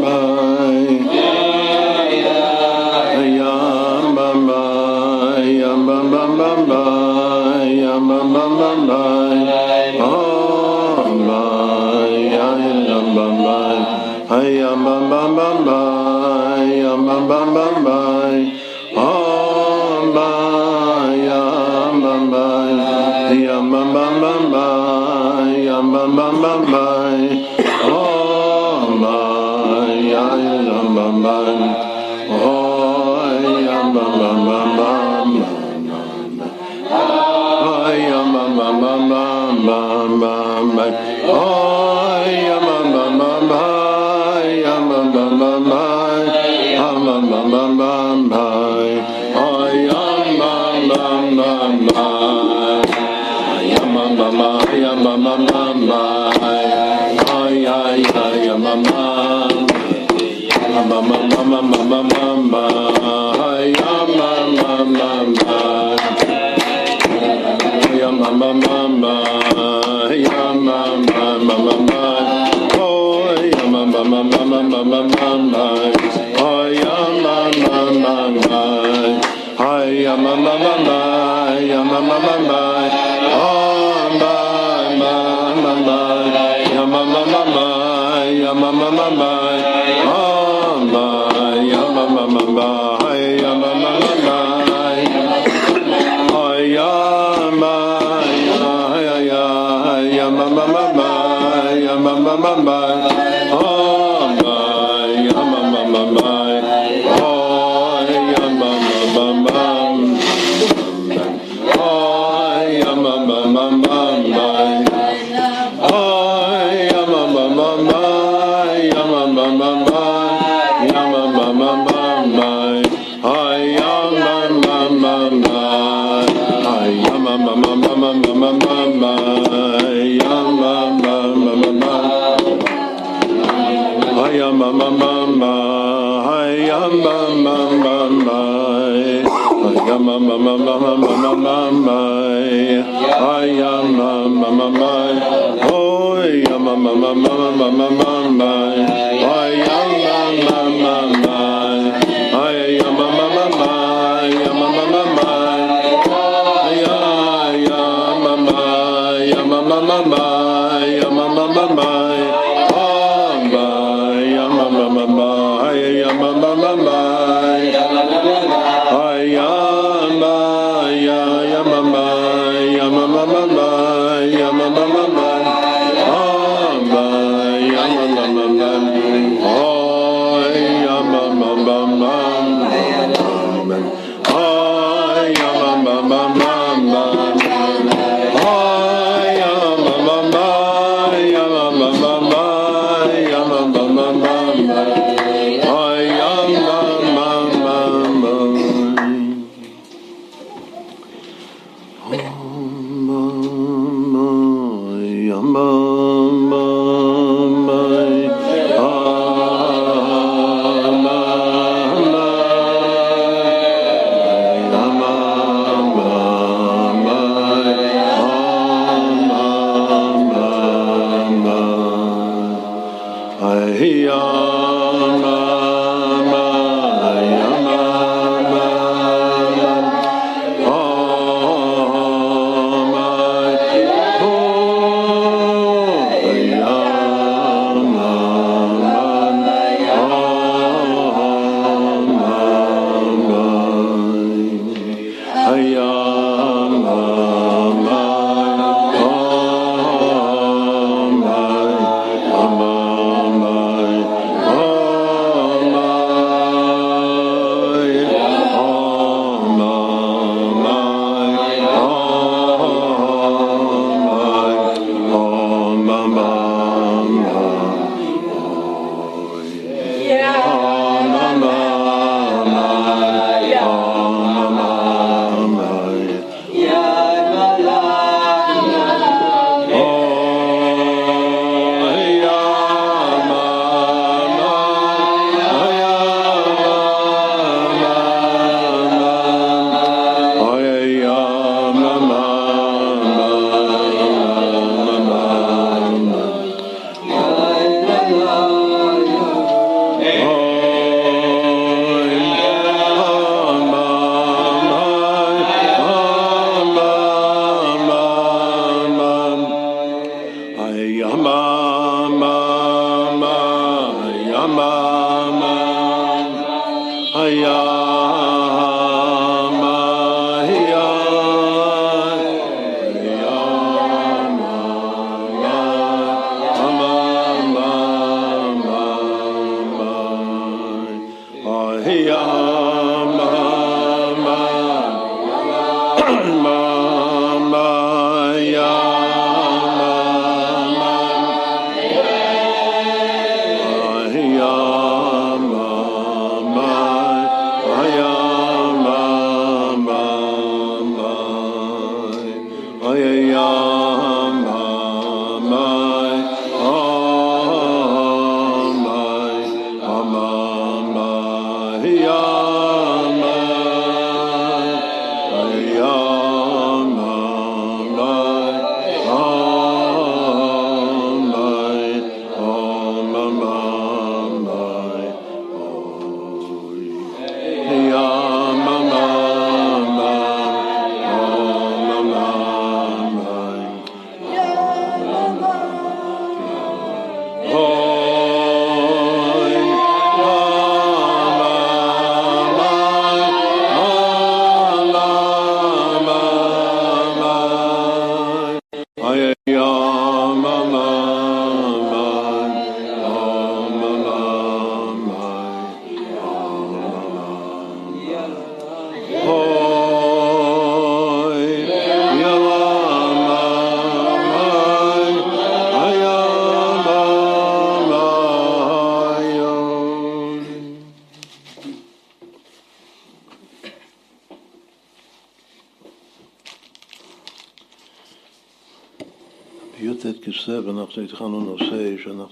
Bye.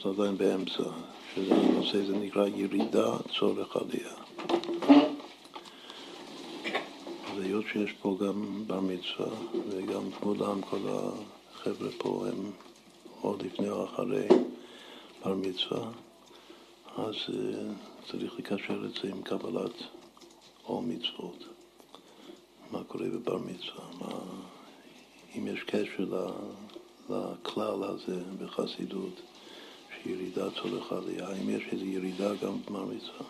נושא שאנחנו עדיין באמצע, שזה הנושא זה נקרא ירידה צורך עלייה. והיות שיש פה גם בר מצווה, וגם כולם, כל החבר'ה פה הם עוד לפני או אחרי בר מצווה, אז אה, צריך לקשר את זה עם קבלת עול מצוות. מה קורה בבר מצווה, מה, אם יש קשר. לכלל הזה בחסידות, שירידה צורך עלייה. האם יש איזו ירידה גם בגמר מצווה?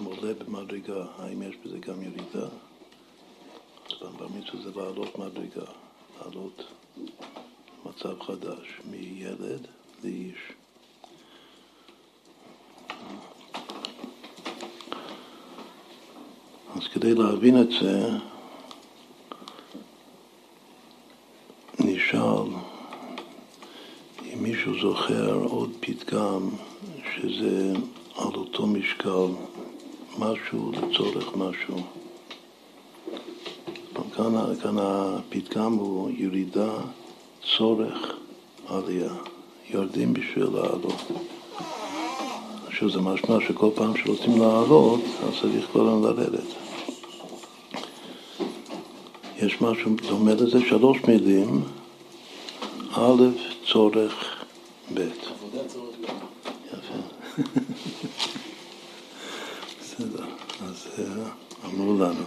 כשאדם עולה במדרגה, האם יש בזה גם ירידה? בר מצווה זה לעלות מדרגה, לעלות מצב חדש, מילד לאיש. אז כדי להבין את זה, למשל, אם מישהו זוכר עוד פתגם שזה על אותו משקל, משהו לצורך משהו. כאן, כאן הפתגם הוא ירידה, צורך, עלייה. יורדים בשביל לעלות. עכשיו זה משמע שכל פעם שרוצים לעלות, אז צריך כל הזמן לרדת. יש משהו דומה לזה, שלוש מילים, א', צורך ב'. עבודה צורך ב'. יפה. בסדר. אז אה, אמרו לנו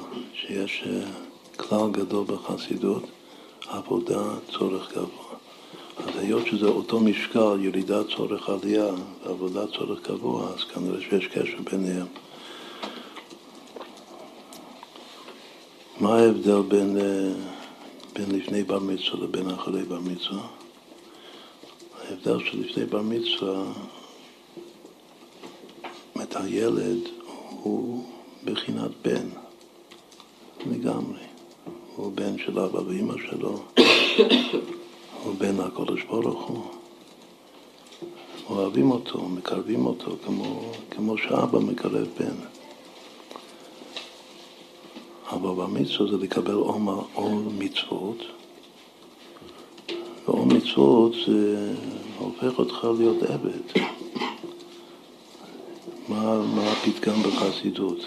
שיש אה, כלל גדול בחסידות, עבודה צורך גבוה. אז היות שזה אותו משקל, ירידה צורך עלייה ועבודה צורך גבוה, אז כנראה שיש קשר ביניהם. מה ההבדל בין... Uh, בין לפני בר מצווה לבין אחרי בר מצווה. ההבדל של לפני בר מצווה, את הילד הוא בחינת בן לגמרי. הוא בן של אבא ואימא שלו, הוא בן הקודש ברוך הוא. אוהבים אותו, מקרבים אותו כמו, כמו שאבא מקרב בן. אבל במצווה זה לקבל עול מצוות, ועול מצוות זה הופך אותך להיות עבד. מה, מה הפתגם בחסידות?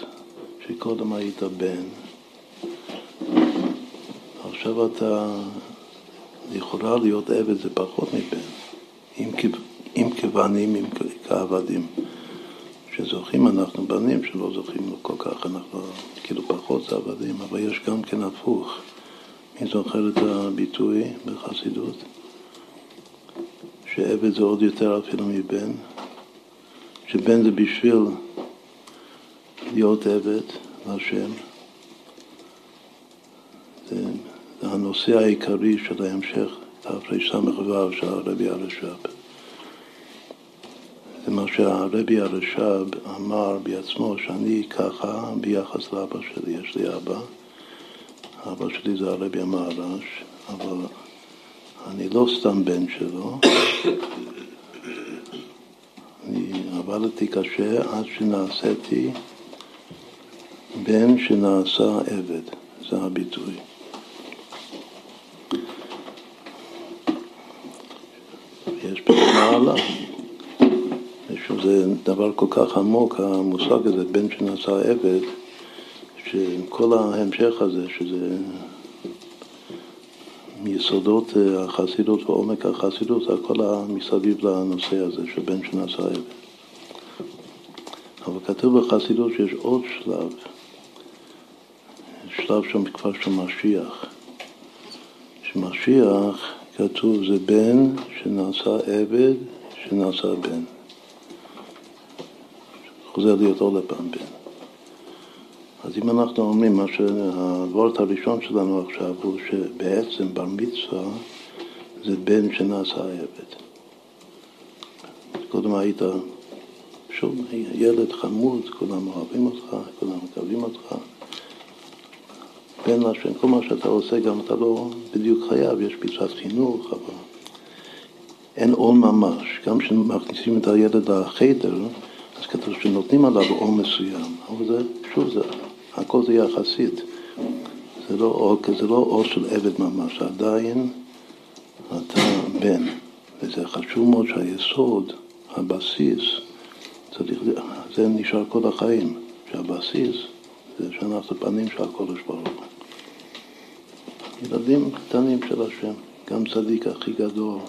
שקודם היית בן, עכשיו אתה יכולה להיות עבד, זה פחות מבן, עם כבנים, עם כעבדים. שזוכים אנחנו בנים, שלא זוכים כל כך, אנחנו כאילו פחות עבדים, אבל יש גם כן הפוך. מי זוכר את הביטוי בחסידות? שעבד זה עוד יותר אפילו מבן, שבן זה בשביל להיות עבד להשם. זה הנושא העיקרי של ההמשך, תרס"ו של הרבי הרש"ב. זה מה שהרבי הרש"ב אמר בעצמו, שאני ככה ביחס לאבא שלי, יש לי אבא, אבא שלי זה הרבי המהר"ש, אבל אני לא סתם בן שלו, אני עבדתי קשה עד שנעשיתי בן שנעשה עבד, זה הביטוי. יש פה מעלה. זה דבר כל כך עמוק, המושג הזה, בן שנעשה עבד, שכל ההמשך הזה, שזה מיסודות החסידות ועומק החסידות, הכל מסביב לנושא הזה של בן שנעשה עבד. אבל כתוב בחסידות שיש עוד שלב, שלב שם כבר של משיח. שמשיח, כתוב, זה בן שנעשה עבד, שנעשה בן. חוזר להיות עוד פעם בן. אז אם אנחנו אומרים, מה שהוורט הראשון שלנו עכשיו הוא שבעצם בר מצווה זה בן שנעשה עבד. קודם היית שוב ילד חמוד, כולם אוהבים אותך, כולם מקבלים אותך. בן לשם, כל מה שאתה עושה גם אתה לא בדיוק חייב, יש פיצת חינוך, אבל אין עול ממש. גם כשמכניסים את הילד לחדר, אז כתוב שנותנים עליו עול מסוים, אבל זה, שוב, זה, הכל זה יחסית. זה לא עול, לא של עבד ממש, עדיין אתה בן. וזה חשוב מאוד שהיסוד, הבסיס, צריך, זה נשאר כל החיים, שהבסיס זה שאנחנו פנים של הקודש ברוך הוא. ילדים קטנים של השם, גם צדיק הכי גדול,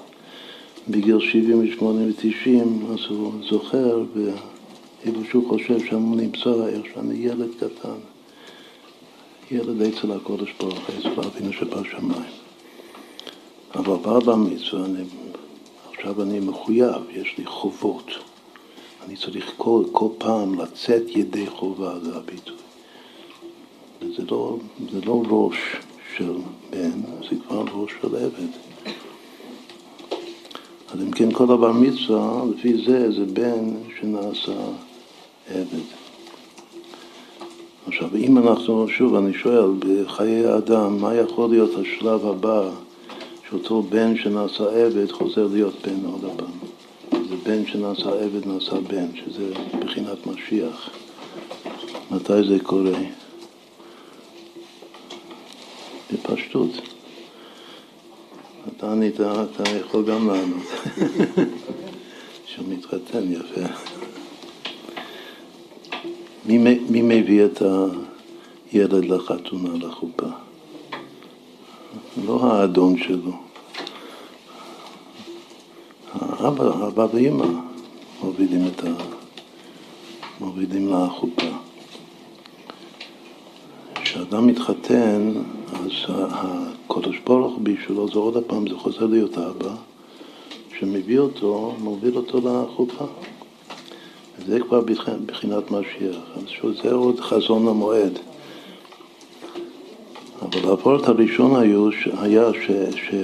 בגיל 78 ו-90, אז הוא זוכר, ואילו שהוא חושב שם נמצא, איך שאני ילד קטן, ילד אצל הקודש ברוך הוא, אצל אבינו שבשמיים. אבל בא במצווה, אני, עכשיו אני מחויב, יש לי חובות. אני צריך כל, כל פעם לצאת ידי חובה, זה הביטוי. וזה לא, זה לא ראש של בן, זה כבר ראש של עבד. אז אם כן כל דבר מצווה, לפי זה זה בן שנעשה עבד. עכשיו, אם אנחנו, שוב, אני שואל, בחיי האדם, מה יכול להיות השלב הבא שאותו בן שנעשה עבד חוזר להיות בן עוד הפעם? זה בן שנעשה עבד נעשה בן, שזה בחינת משיח. מתי זה קורה? בפשטות. אתה ענית, אתה יכול גם לענות. שהוא מתחתן יפה. מי, מי מביא את הילד לחתונה, לחופה? לא האדון שלו. האבא, אבא ואמא מובילים את ה... מובילים לחופה. כשאדם מתחתן, אז הקדוש ברוך בשבילו זה עוד פעם, זה חוזר להיות אבא, שמביא אותו, מוביל אותו לחופה. וזה כבר בחינת משיח. אז זה עוד חזון המועד. אבל הפורט הראשון היו, היה ש, ש,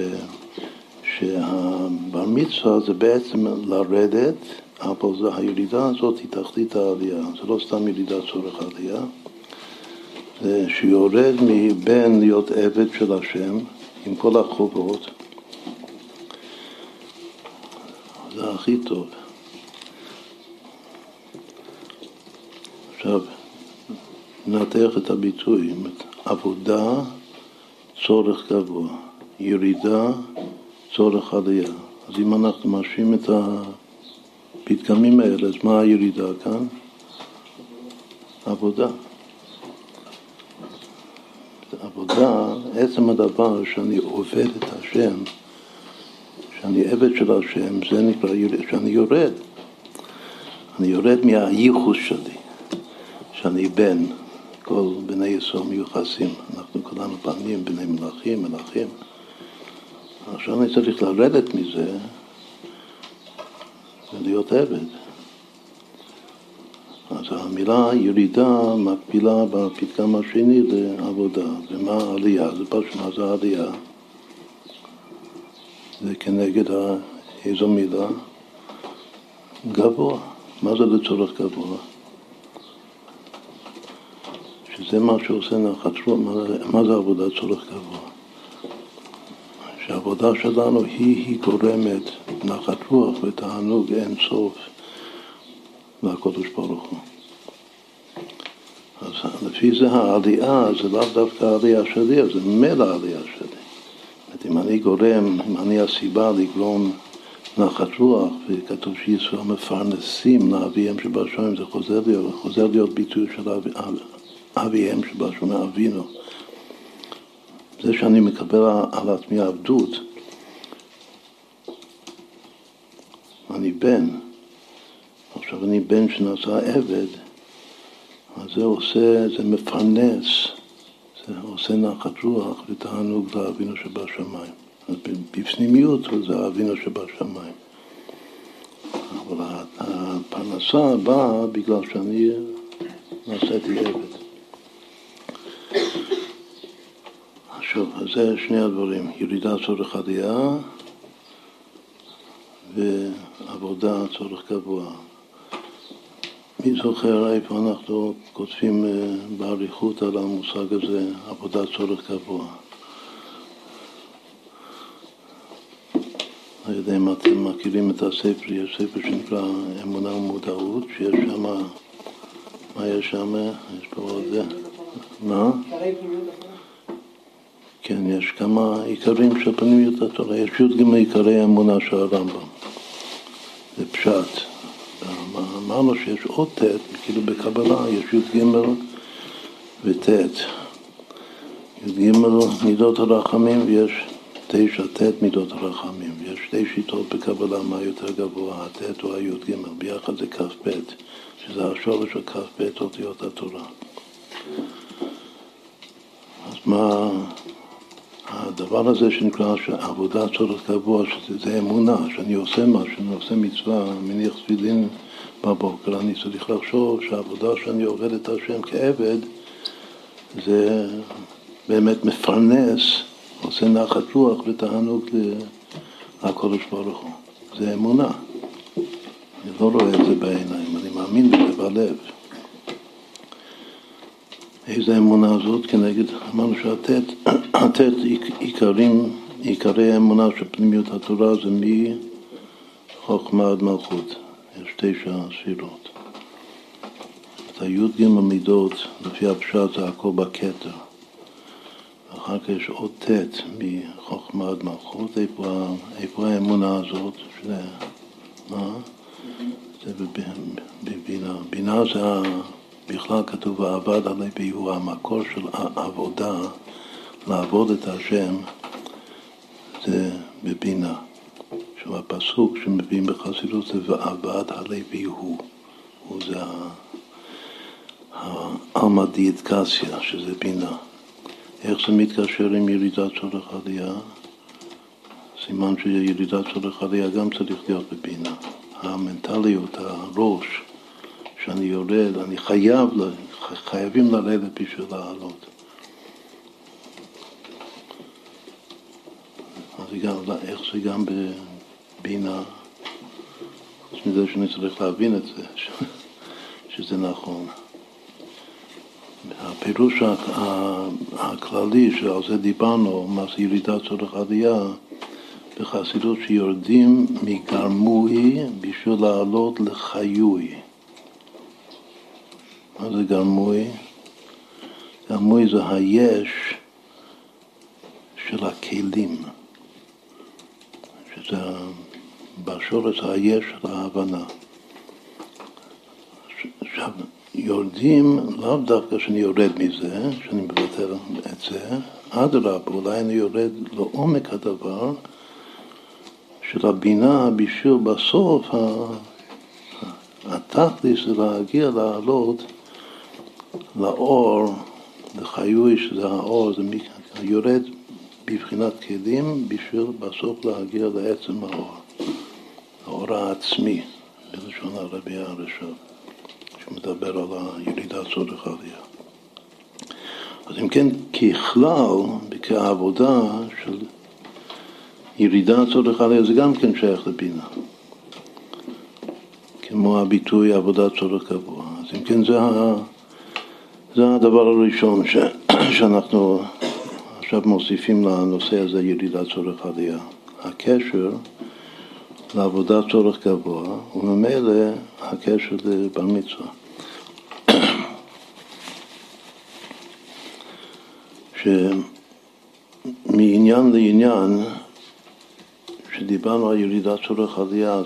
שהבר מצווה זה בעצם לרדת, אבל זה, הירידה הזאת היא תחתית העלייה, זה לא סתם ירידה צורך עלייה. זה שיורד מבן להיות עבד של השם עם כל החובות, זה הכי טוב. עכשיו, ננתח את הביטוי, עבודה, צורך גבוה, ירידה, צורך עלייה. אז אם אנחנו משווים את הפתגמים האלה, אז מה הירידה כאן? עבודה. עבודה, עצם הדבר שאני עובד את השם, שאני עבד של השם, זה נקרא שאני יורד. אני יורד מהייחוס שלי, שאני בן, כל בני ישראל מיוחסים, אנחנו כולנו פעמים בני מלאכים, מלאכים. עכשיו אני צריך לרדת מזה ולהיות עבד. אז המילה ירידה מקבילה בפתגם השני לעבודה. ומה העלייה? זה פשוט מה זה העלייה? זה כנגד איזו מילה? גבוה. מה זה לצורך גבוה? שזה מה שעושה נחת רוח, מה זה עבודה צורך גבוה? שהעבודה שלנו היא, היא גורמת נחת רוח ותענוג אין סוף לקדוש ברוך הוא. אז לפי זה העלייה זה לאו דווקא העלייה שלי, זה ממילא העלייה שלי. זאת אם אני גורם, אם אני הסיבה לגרום נחת רוח, וכתוב שישראל מפרנסים לאביהם שבשמיים, זה חוזר להיות, חוזר להיות ביטוי של אב, אב, אביהם שבשמיים, אבינו. זה שאני מקבל על עצמי עבדות, אני בן, עכשיו אני בן שנעשה עבד, אז זה עושה, זה מפרנס, זה עושה נחת רוח ותענוג לאבינו שבשמיים. אז בפנימיות זה אבינו שבשמיים. אבל הפרנסה באה בגלל שאני נעשיתי עבד. עכשיו, זה שני הדברים, ירידה צורך עלייה ועבודה צורך גבוה. מי זוכר איפה אנחנו כותבים אה, באריכות על המושג הזה, עבודה צורך גבוה? לא יודע אם אתם מכירים את הספר, יש ספר שנקרא אמונה ומודעות, שיש שם, מה יש שם? יש פה עוד זה. מה? כן, יש כמה עיקרים של פנימיות התורה. יש י"ג עיקרי האמונה של הרמב"ם. זה פשט. אמרנו שיש עוד ט', כאילו בקבלה יש י"ג וט'. י"ג מידות הרחמים ויש תשע ט' מידות הרחמים. יש שתי שיטות בקבלה מה יותר גבוה, הט' או הי"ג, ביחד זה כ"ב, שזה השורש של כ"ב אותיות התורה. אז מה... הדבר הזה שנקרא עבודה צורך קבוע, שזה אמונה, שאני עושה משהו, שאני עושה מצווה, מניח תפילין בבוקר, אני צריך לחשוב שהעבודה שאני עובד את השם כעבד זה באמת מפרנס, עושה נחת רוח ותענוג לקודש ברוך הוא. זה אמונה. אני לא רואה את זה בעיניים, אני מאמין בזה בלב. איזה אמונה זאת כנגד, אמרנו שהט' עיקרים, עיקרי האמונה של פנימיות התורה זה מחוכמה עד מלכות, יש תשע ספירות. את הי"ג מידות, לפי הפשט זה הכל בכתר. ואחר כך יש עוד ט' מחוכמה עד מלכות, איפה, איפה האמונה הזאת? שזה, מה? זה בבינה. בינה זה בכלל כתוב ועבד עלי ביהו, המקור של עבודה, לעבוד את השם, זה בבינה. הפסוק שמביאים בחסידות זה ועבד עלי ביהו, הוא זה העלמא דיאטקסיה, שזה בינה. איך זה מתקשר עם ירידת צורך עלייה? סימן שירידת צורך עלייה גם צריך להיות בבינה. המנטליות, הראש, שאני יורד, אני חייב, חייבים לרדת בשביל לעלות. אז גם, איך זה גם בבינה, חוץ מזה שאני צריך להבין את זה, שזה נכון. הפירוש הכללי שעל זה דיברנו, מה זה ירידת צורך עלייה, בחסידות שיורדים מגרמוי בשביל לעלות לחיוי. מה זה גרמוי? גרמוי זה היש של הכלים, שזה בשורש היש של ההבנה. עכשיו, יורדים, לאו דווקא שאני יורד מזה, שאני מבטל את זה, אדרבה, אולי אני יורד לעומק הדבר של הבינה בשביל בסוף התכלס זה להגיע לעלות לאור, לחיוי שזה האור, זה יורד בבחינת כלים בשביל בסוף להגיע לעצם האור, האור העצמי, בלשון הרבי הרשב, שמדבר על הירידה צורך עלייה. אז אם כן, ככלל, כעבודה של ירידה צורך עלייה, זה גם כן שייך לבינה. כמו הביטוי עבודה צורך גבוה. אז אם כן, זה, זה הדבר הראשון ש, שאנחנו עכשיו מוסיפים לנושא הזה ירידה צורך עלייה. הקשר לעבודה צורך גבוה, וממילא הקשר לבר מצווה. שמעניין לעניין, כשדיברנו על ירידת צורך עלייה, אז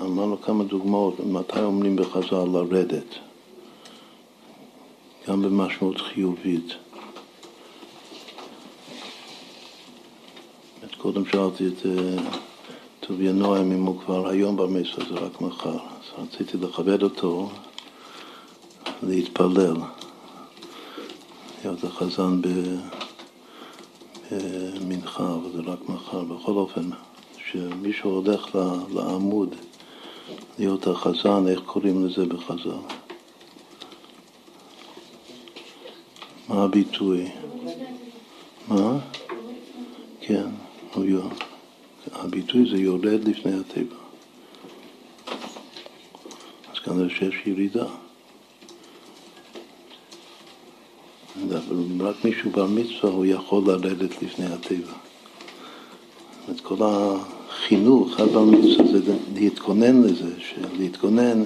אמרנו כמה דוגמאות מתי אומרים בחז"ל לרדת, גם במשמעות חיובית. קודם שאלתי את אה, טוביה נועם אם הוא כבר היום במצווה, זה רק מחר. אז רציתי לכבד אותו, להתפלל, להיות החזן במנחה, אבל זה רק מחר. בכל אופן, שמישהו הולך לעמוד להיות החזן, איך קוראים לזה בחז"ל? מה הביטוי? מה? כן. הביטוי זה יורד לפני הטבע. אז כנראה שיש ירידה. רק מישהו בר מצווה הוא יכול לרדת לפני הטבע. את כל החינוך, הבר מצווה זה להתכונן לזה, להתכונן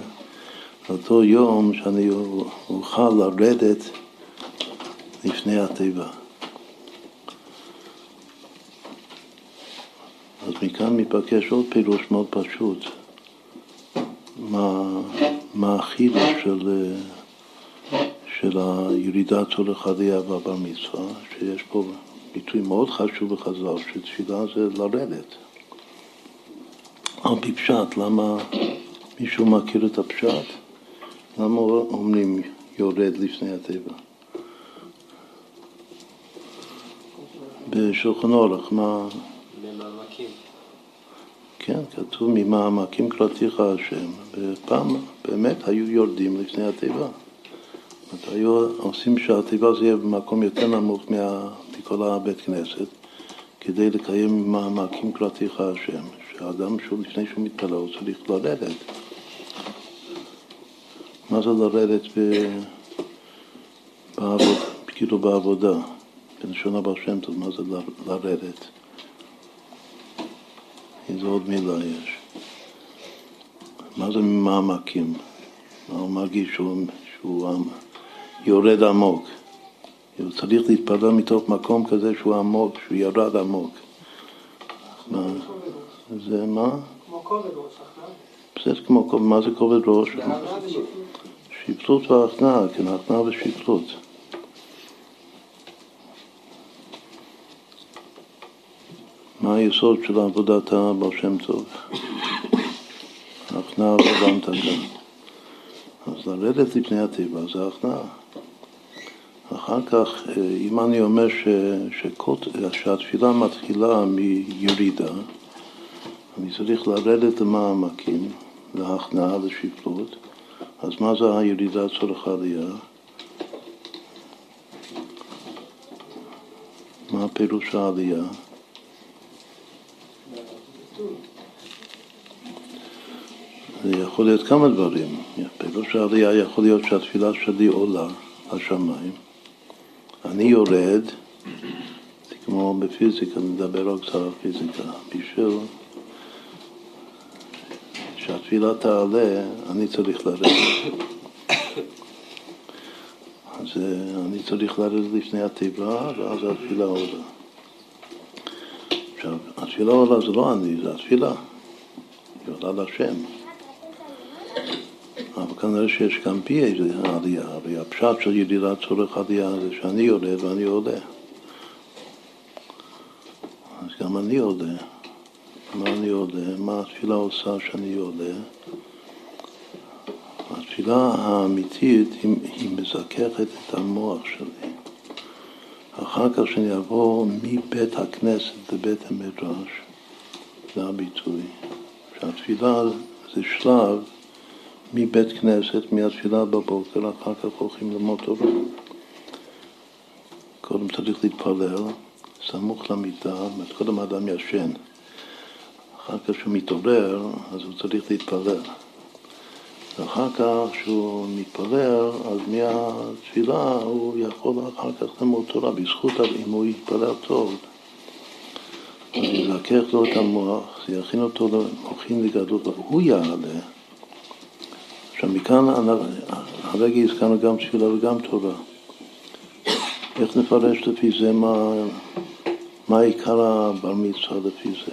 לאותו יום שאני אוכל לרדת לפני הטבע. מכאן מתבקש עוד פירוש מאוד פשוט, מה, מה החידוש של, של הירידה צורך עלייה והבר מצווה, שיש פה ביטוי מאוד חשוב בחז"ל, שתפילה זה לרדת. על פי פשט, למה מישהו מכיר את הפשט? למה אומרים יורד לפני הטבע? בשולחן אורך, מה... כן, כתוב ממעמקים קראתיך השם, ופעם באמת היו יורדים לפני התיבה. זאת היו עושים שהתיבה זה יהיה במקום יותר נמוך מכל הבית כנסת, כדי לקיים מעמקים קראתיך השם, שהאדם שהוא לפני שהוא מתפלל הוא צריך לרדת. מה זה לרדת ב... בעבוד, כאילו בעבודה? בלשון הבא שם טוב, מה זה לרדת? איזה עוד מילה יש? מה זה מעמקים? מה הוא מרגיש שהוא, שהוא יורד עמוק? הוא צריך להתפלל מתוך מקום כזה שהוא עמוק, שהוא ירד עמוק. מה? זה מה? כמו כובד ראש, בסדר, כמו, מה זה כובד ראש? שפלות והכנעה, כן, הכנעה ושפלות. מה היסוד של עבודת הבעל שם טוב? הכנעה ועבדת כאן. אז לרדת לפני הטבע זה הכנעה. אחר כך, אם אני אומר ש, שקוט, שהתפילה מתחילה מירידה, אני צריך לרדת למעמקים, להכנעה, לשפלות, אז מה זה הירידה צורך עלייה? מה פירוש העלייה? זה יכול להיות כמה דברים. פירוש העלייה יכול להיות שהתפילה שלי עולה לשמיים. אני יורד, זה כמו בפיזיקה, נדבר עוד קצת על פיזיקה, בשביל שהתפילה תעלה, אני צריך לרדת. אז אה, אני צריך לרדת לפני התיבה, ואז התפילה עולה. עכשיו, התפילה עולה זה לא אני, זה התפילה. היא עולה לשם. אבל כנראה שיש גם בי איזה עלייה, והפשט של ידידת צורך עלייה זה שאני יורד ואני עולה. אז גם אני עולה. מה אני עולה? מה התפילה עושה שאני עולה? התפילה האמיתית היא, היא מזככת את המוח שלי. אחר כך שאני אעבור מבית הכנסת לבית המדרש, זה הביטוי. שהתפילה זה שלב מבית כנסת, מהתפילה בבוקר, אחר כך הולכים ללמוד תורה. קודם צריך להתפלל, סמוך למיטה, קודם האדם ישן. אחר כך כשהוא מתעורר, אז הוא צריך להתפלל. ואחר כך כשהוא מתפלל, אז מהתפילה הוא יכול אחר כך ללמוד תורה, בזכות אם הוא יתפלל טוב. אז יזכך לו את המוח, יכין אותו למוחין לגדלות, הוא יעלה. עכשיו מכאן הרגע הזכרנו גם תפילה וגם תורה. איך נפרש לפי זה מה, מה עיקר הבר מצווה לפי זה?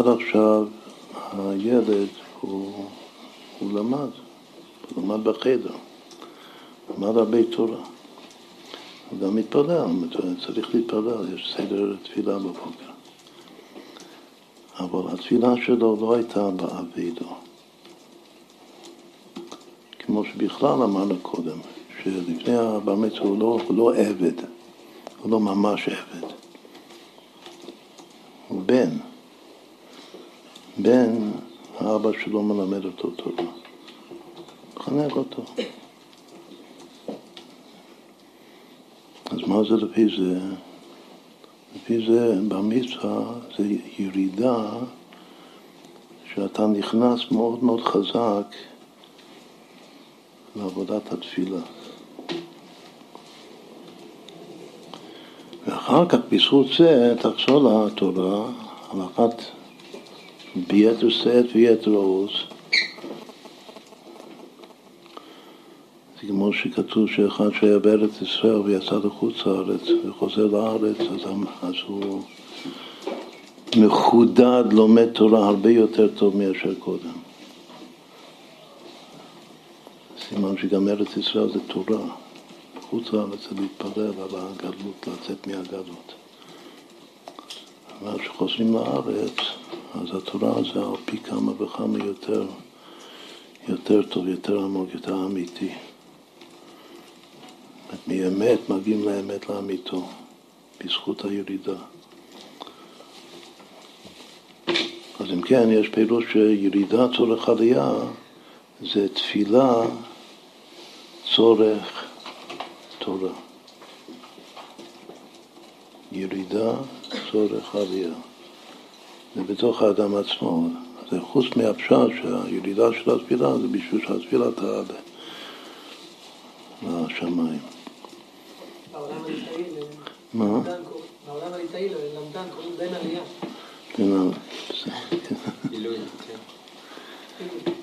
עד עכשיו הילד הוא, הוא למד, הוא למד בחדר, למד הרבה תורה. הוא גם מתפלל, צריך להתפלל, יש סדר תפילה בבוקר. אבל התפילה שלו לא הייתה באבידו. כמו שבכלל אמרנו קודם, שלפני הבר מצווה הוא לא, הוא לא עבד, הוא לא ממש עבד, הוא בן. בן, האבא שלו מלמד אותו תורה, מחנך אותו. אז מה זה לפי זה? לפי זה במצווה זה ירידה שאתה נכנס מאוד מאוד חזק לעבודת התפילה. ואחר כך בזכות זה תחזור לתורה אחת ביתר שאת ויתר עוז. זה כמו שכתוב שאחד שהיה בארץ ישראל ויצא לחוץ לארץ וחוזר לארץ, אז, הוא מחודד, לומד תורה הרבה יותר טוב מאשר קודם. סימן שגם ארץ ישראל זה תורה. חוץ לארץ זה להתפלל על הגדלות, לצאת מהגדלות. אבל כשחוזרים לארץ, אז התורה זה על פי כמה וכמה יותר, יותר טוב, יותר עמוק, יותר אמיתי. מאמת מגיעים לאמת לאמיתו, בזכות הירידה. אז אם כן, יש פירוש שירידה צורך עלייה זה תפילה צורך תורה. ירידה צורך עלייה. זה בתוך האדם עצמו. זה חוץ מהפשט שהירידה של התפילה זה בשביל שהתפילה תעלה לשמיים. מה? בעולם הליטאי ללמדן קוראים בן עלייה.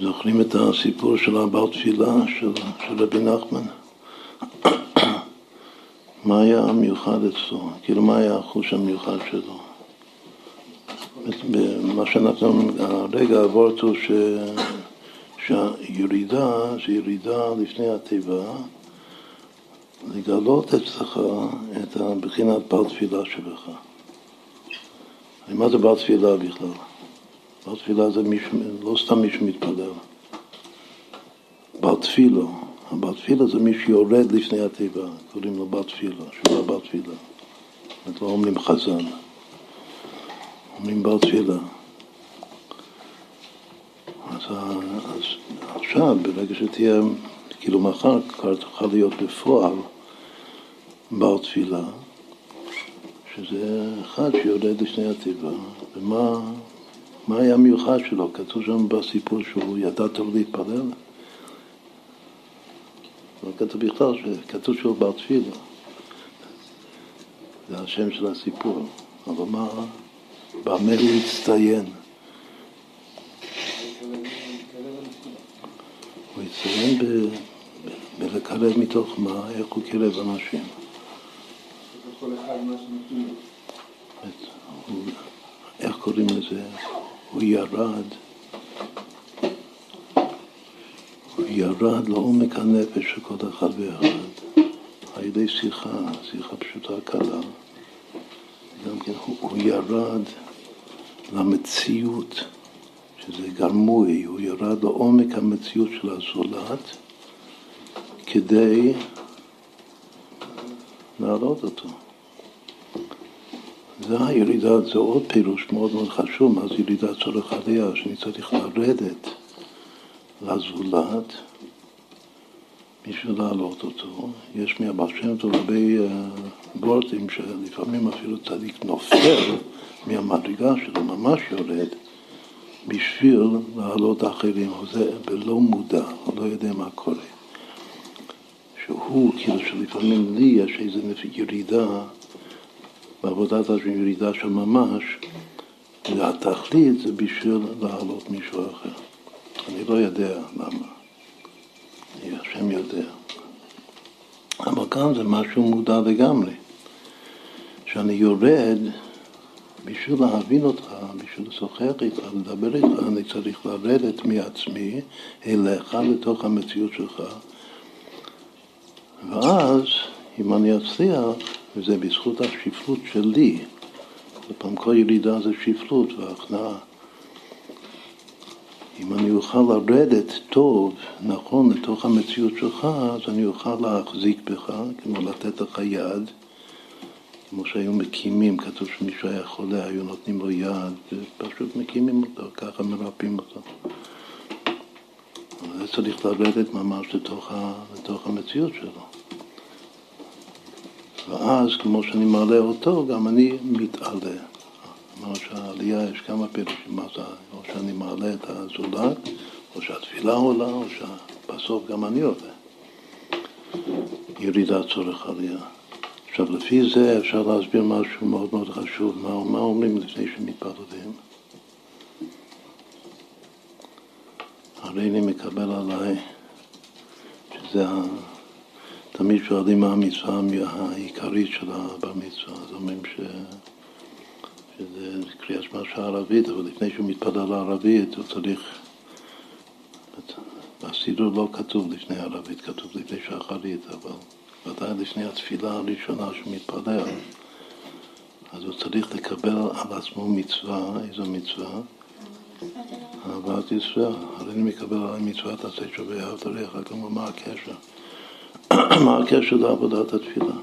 זוכרים את הסיפור של הבעל תפילה של, של רבי נחמן? מה היה המיוחד אצלו? כאילו, מה היה החוש המיוחד שלו? מה שאנחנו הרגע עברתו ש... שהירידה זה ירידה לפני התיבה, לגלות אצלך את הבחינת בר תפילה שבך. מה זה בר תפילה בכלל? בר תפילה זה מישהו, לא סתם מישהו מתפלל. בר תפילו, הבר זה מי שיורד לפני התיבה, קוראים לו בר תפילה, שהוא בר תפילה. זאת לא אומרים חזן, אומרים בר תפילה. אז, אז עכשיו, ברגע שתהיה, כאילו מחר כבר תוכל להיות בפועל בר תפילה, שזה אחד שיורד לפני התיבה, ומה מה היה המיוחד שלו? כתוב שם בסיפור שהוא ידע טוב להתפלל. לא כתוב בכלל, כתוב שהוא בר תפילה. זה השם של הסיפור. אבל מה, במה הוא הצטיין? הוא הצטיין ב, בלקרב מתוך מה, איך הוא קירב אנשים. איך קוראים לזה? הוא ירד, הוא ירד לעומק הנפש של כל אחד ואחד, על ידי שיחה, שיחה פשוטה קלה. גם כן, הוא, הוא ירד למציאות, שזה גרמוי, הוא ירד לעומק המציאות של הזולת, כדי להעלות אותו. זה הירידה, זה עוד פירוש מאוד מאוד חשוב, מה זה ירידה צורך עלייה, שאני צריך לרדת לזולת בשביל להעלות אותו. יש מהבעל שם טוב הרבה בורטים שלפעמים אפילו צדיק נופל מהמדרגה שלו, ממש יורד, בשביל להעלות אחרים, זה בלא מודע, הוא לא יודע מה קורה. שהוא, כאילו שלפעמים לי יש איזו ירידה בעבודת השם, ירידה של ממש, והתכלית זה בשביל להעלות מישהו אחר. אני לא יודע למה, השם יודע. אבל כאן זה משהו מודע לגמרי, שאני יורד בשביל להבין אותך, בשביל לשוחח איתך, לדבר איתך, אני צריך לרדת מעצמי אליך, לתוך המציאות שלך, ואז, אם אני אצליח, וזה בזכות השפלות שלי, לפעמים כל ירידה זה שפלות והכנעה. אם אני אוכל לרדת טוב, נכון, לתוך המציאות שלך, אז אני אוכל להחזיק בך, כמו לתת לך יד, כמו שהיו מקימים, כתוב שמישהו היה חולה, היו נותנים לו יד, ופשוט מקימים אותו, ככה מרפאים אותו. אבל זה צריך לרדת ממש לתוך, לתוך המציאות שלו. ואז, כמו שאני מעלה אותו, גם אני מתעלה. כלומר שהעלייה יש כמה פירושים, מה זה, או שאני מעלה את הזולת, או שהתפילה עולה, או שבסוף גם אני עולה. ירידת צורך עלייה. עכשיו, לפי זה אפשר להסביר משהו מאוד מאוד חשוב. מה, מה אומרים לפני שמתפללים? הרי אני מקבל עליי שזה ה... תמיד שואלים מה המצווה העיקרית של הבר מצווה, אז אומרים ש... שזה קריאת שמע ערבית, אבל לפני שהוא מתפלל לערבית הוא צריך... בסידור לא כתוב לפני ערבית, כתוב לפני שחרית, אבל ודאי לפני התפילה הראשונה שהוא מתפלל, אז הוא צריך לקבל על עצמו מצווה, איזו מצווה? אהבת ישראל. הרי אני מקבל על מצוות עשה שווה אהבת רעך, כלומר מה הקשר? מה הקשר לעבודת התפילה?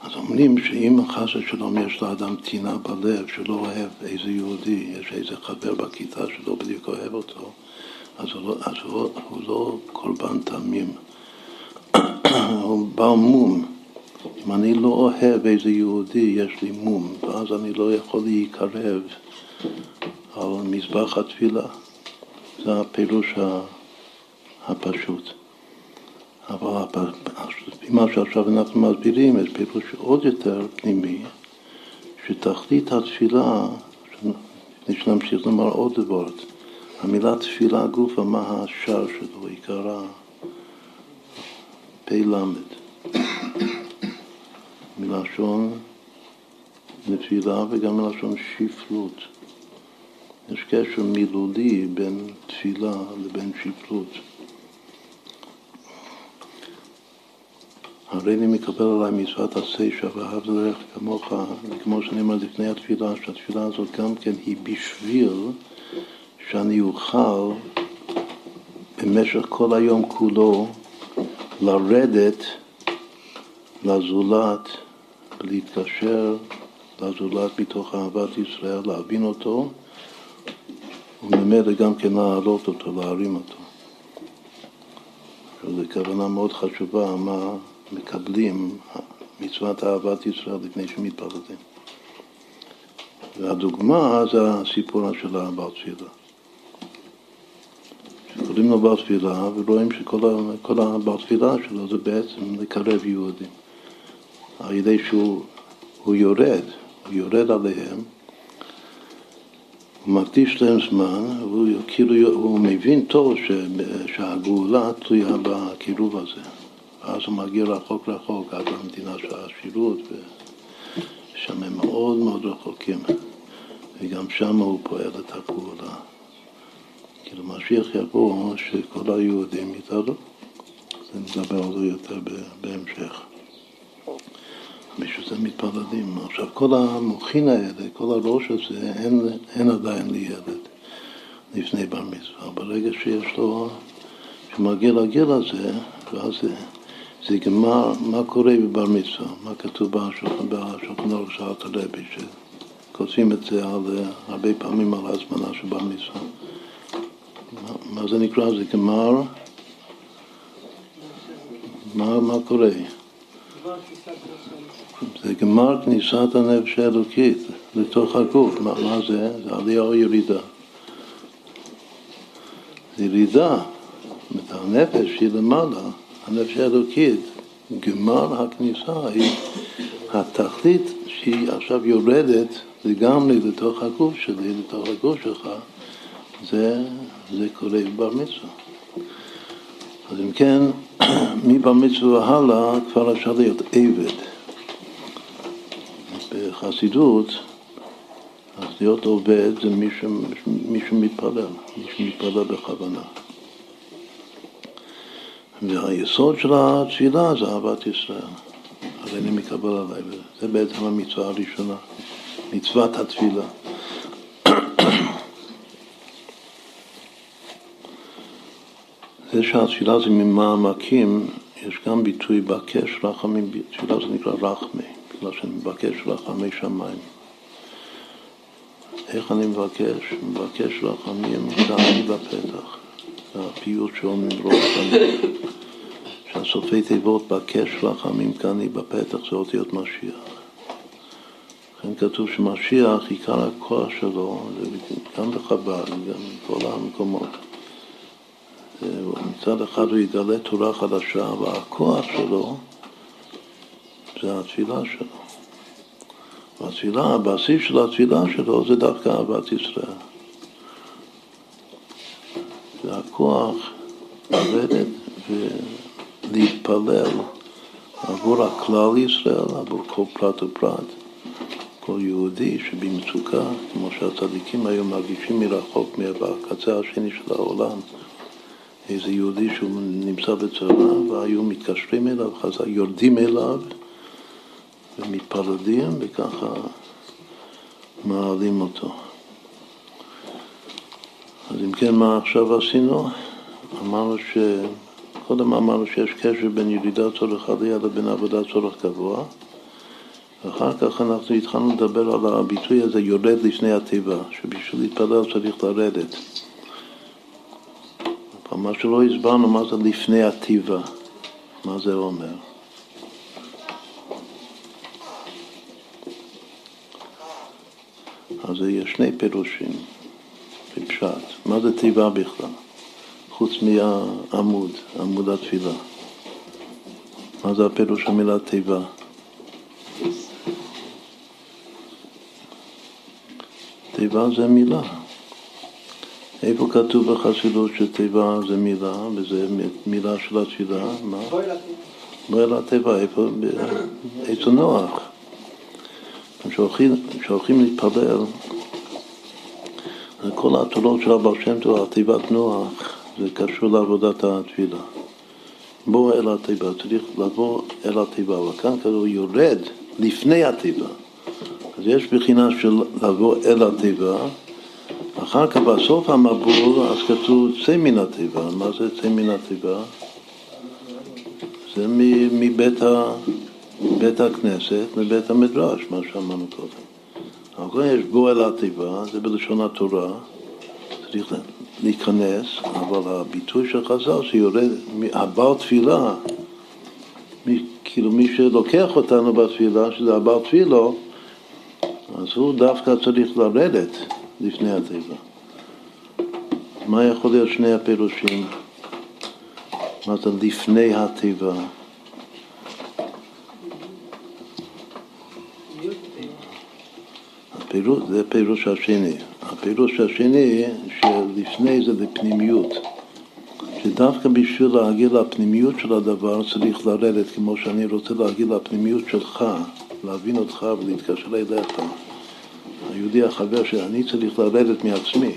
אז אומרים שאם חס ושלום יש לאדם טינה בלב שלא אוהב איזה יהודי, יש איזה חבר בכיתה שלא בדיוק אוהב אותו, אז הוא לא, אז הוא, הוא לא קורבן תמים, הוא בעל מום. אם אני לא אוהב איזה יהודי, יש לי מום, ואז אני לא יכול להיקרב על מזבח התפילה. זה הפירוש הפשוט. אבל מה שעכשיו אנחנו מסבירים, זה פירוש עוד יותר פנימי, שתכלית התפילה, לפני שנמשיך לומר עוד דבר, המילה תפילה גופה, מה השער שלו, עיקרה פ"ל, מלשון נפילה וגם מלשון שפלות. יש קשר מילולי בין תפילה לבין שפלות. הרי אני מקבל עליי מצוות עשה ואהבת לרעך כמוך, וכמו שאני אומר לפני התפילה, שהתפילה הזאת גם כן היא בשביל שאני אוכל במשך כל היום כולו לרדת לזולת, להתקשר לזולת מתוך אהבת ישראל, להבין אותו, וממילא גם כן להעלות אותו, להרים אותו. זו כוונה מאוד חשובה, מה מקבלים מצוות אהבת ישראל לפני שמתפללים. והדוגמה זה הסיפור של הבעל תפילה. קוראים לו בעל תפילה ורואים שכל הבעל תפילה שלו זה בעצם לקרב יהודים. על ידי שהוא יורד, הוא יורד עליהם, הוא מקדיש להם זמן, והוא כאילו, הוא מבין טוב שהגאולה תלויה בקירוב הזה. ואז הוא מגיע רחוק רחוק עד למדינה של העשירות, ושם הם מאוד מאוד רחוקים, וגם שם הוא פועל את הגאולה. כאילו משיח יבוא שכל היהודים יתעלו, אז נדבר על זה יותר בהמשך. בשביל זה מתפללים. עכשיו, כל המוחין האלה, כל הראש הזה, אין, אין עדיין לילד לפני בר מצווה. ברגע שיש לו כשמגיע לגיל הזה, ואז זה, זה גמר, מה קורה בבר מצווה, מה כתוב בשולחן אורך שעת הרבי, שכותבים את זה על, הרבה פעמים על ההזמנה של בר מצווה. מה, מה זה נקרא? זה גמר, מה, מה קורה? זה גמר כניסת הנפש האלוקית לתוך הגוף. מה, מה זה? זה עלייה או ירידה? זה ירידה. זאת אומרת, הנפש היא למעלה, הנפש האלוקית. גמר הכניסה היא התכלית שהיא עכשיו יורדת לגמרי לתוך הגוף שלי, לתוך הגוף שלך, זה, זה קורה בבר מצווה. אז אם כן, מבר מצווה הלאה כבר אפשר להיות עבד. בחסידות, אז להיות עובד זה מי שמתפלל, מי שמתפלל בכוונה. והיסוד של התפילה זה אהבת ישראל. אז אני מקבל עליי, זה בעצם המצווה הראשונה, מצוות התפילה. זה שהתפילה זה ממעמקים, יש גם ביטוי בקש רחמים, תפילה זה נקרא רחמי. בגלל שאני מבקש רחמי שמיים. איך אני מבקש? מבקש רחמים כאן בפתח. הפיוט שאומרים שנים. שהסופי תיבות בקש רחמים כאן בפתח זה אותיות משיח. לכן כתוב שמשיח, עיקר הכוח שלו, גם בחב"ד, גם בכל המקומות. מצד אחד הוא יגלה תורה חדשה, והכוח שלו זה התפילה שלו. והתפילה, הבסיס של התפילה שלו זה דווקא אהבת ישראל. זה הכוח לרדת ולהתפלל עבור הכלל ישראל, עבור כל פרט ופרט, כל יהודי שבמצוקה, כמו שהצדיקים היום מרגישים מרחוק מהקצה השני של העולם, איזה יהודי שהוא נמצא בצבא והיו מתקשרים אליו, חזר, יורדים אליו ומתפרדים וככה מעלים אותו. אז אם כן, מה עכשיו עשינו? אמרנו ש... קודם אמרנו שיש קשר בין ירידת צורך עלייה לבין עבודת צורך גבוה ואחר כך אנחנו התחלנו לדבר על הביטוי הזה יורד לפני התיבה, שבשביל להתפלל צריך לרדת. מה שלא הסברנו מה זה לפני התיבה, מה זה אומר. אז יש שני פירושים בפשט. מה זה תיבה בכלל? חוץ מהעמוד, עמוד התפילה. מה זה הפירוש המילה תיבה? תיבה זה מילה. איפה כתוב בחסידות שתיבה זה מילה, וזה מילה של התפילה? מה? בואי לתיבה, איפה? איפה נוח. כשהולכים להתפלל, כל התורות של הבעל שם טוב על תיבת נוח, זה קשור לעבודת התפילה. בוא אל התיבה, צריך לבוא אל התיבה, וכאן כתוב יורד לפני התיבה. אז יש בחינה של לבוא אל התיבה, אחר כך בסוף המבול אז כתוב צא מן התיבה. מה זה צא מן התיבה? זה מבית ה... בית הכנסת מבית המדרש, מה שאמרנו קודם. אבל יש בו אל התיבה, זה בלשון התורה, צריך להיכנס, אבל הביטוי של חז"ל שיורד, הבעל תפילה, מי, כאילו מי שלוקח אותנו בתפילה, שזה הבעל תפילו, אז הוא דווקא צריך לרדת לפני התיבה. מה יכול להיות שני הפירושים? מה זה לפני התיבה? הפירוש, זה הפירוש השני. הפירוש השני, שלפני זה לפנימיות. שדווקא בשביל להגיע לפנימיות של הדבר צריך לרדת, כמו שאני רוצה להגיע לפנימיות שלך, להבין אותך ולהתקשר אליך. היהודי החבר שאני צריך לרדת מעצמי.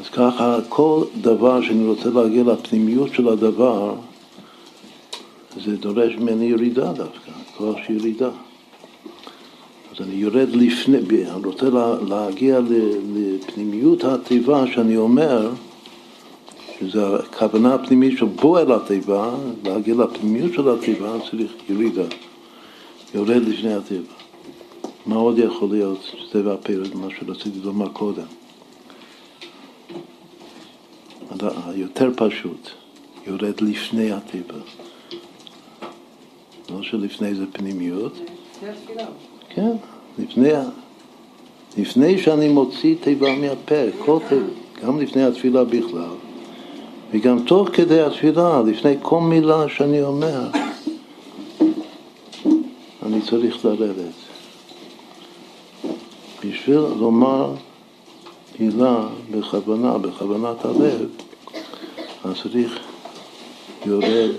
אז ככה כל דבר שאני רוצה להגיע לפנימיות של הדבר, זה דורש ממני ירידה דווקא, כוח של ירידה. אני יורד לפני, אני רוצה להגיע לפנימיות התיבה שאני אומר, שזה הכוונה הפנימית של בוא אל התיבה, להגיע לפנימיות של התיבה צריך ירידה, יורד לפני התיבה. מה עוד יכול להיות שזה והפרד, מה שרציתי לומר קודם? היותר פשוט, יורד לפני התיבה. לא שלפני זה פנימיות. כן, לפני, לפני שאני מוציא תיבה מהפה, כל תיבה, גם לפני התפילה בכלל, וגם תוך כדי התפילה, לפני כל מילה שאני אומר, אני צריך לרדת. בשביל לומר מילה בכוונה, בכוונת הלב, אז צריך יורד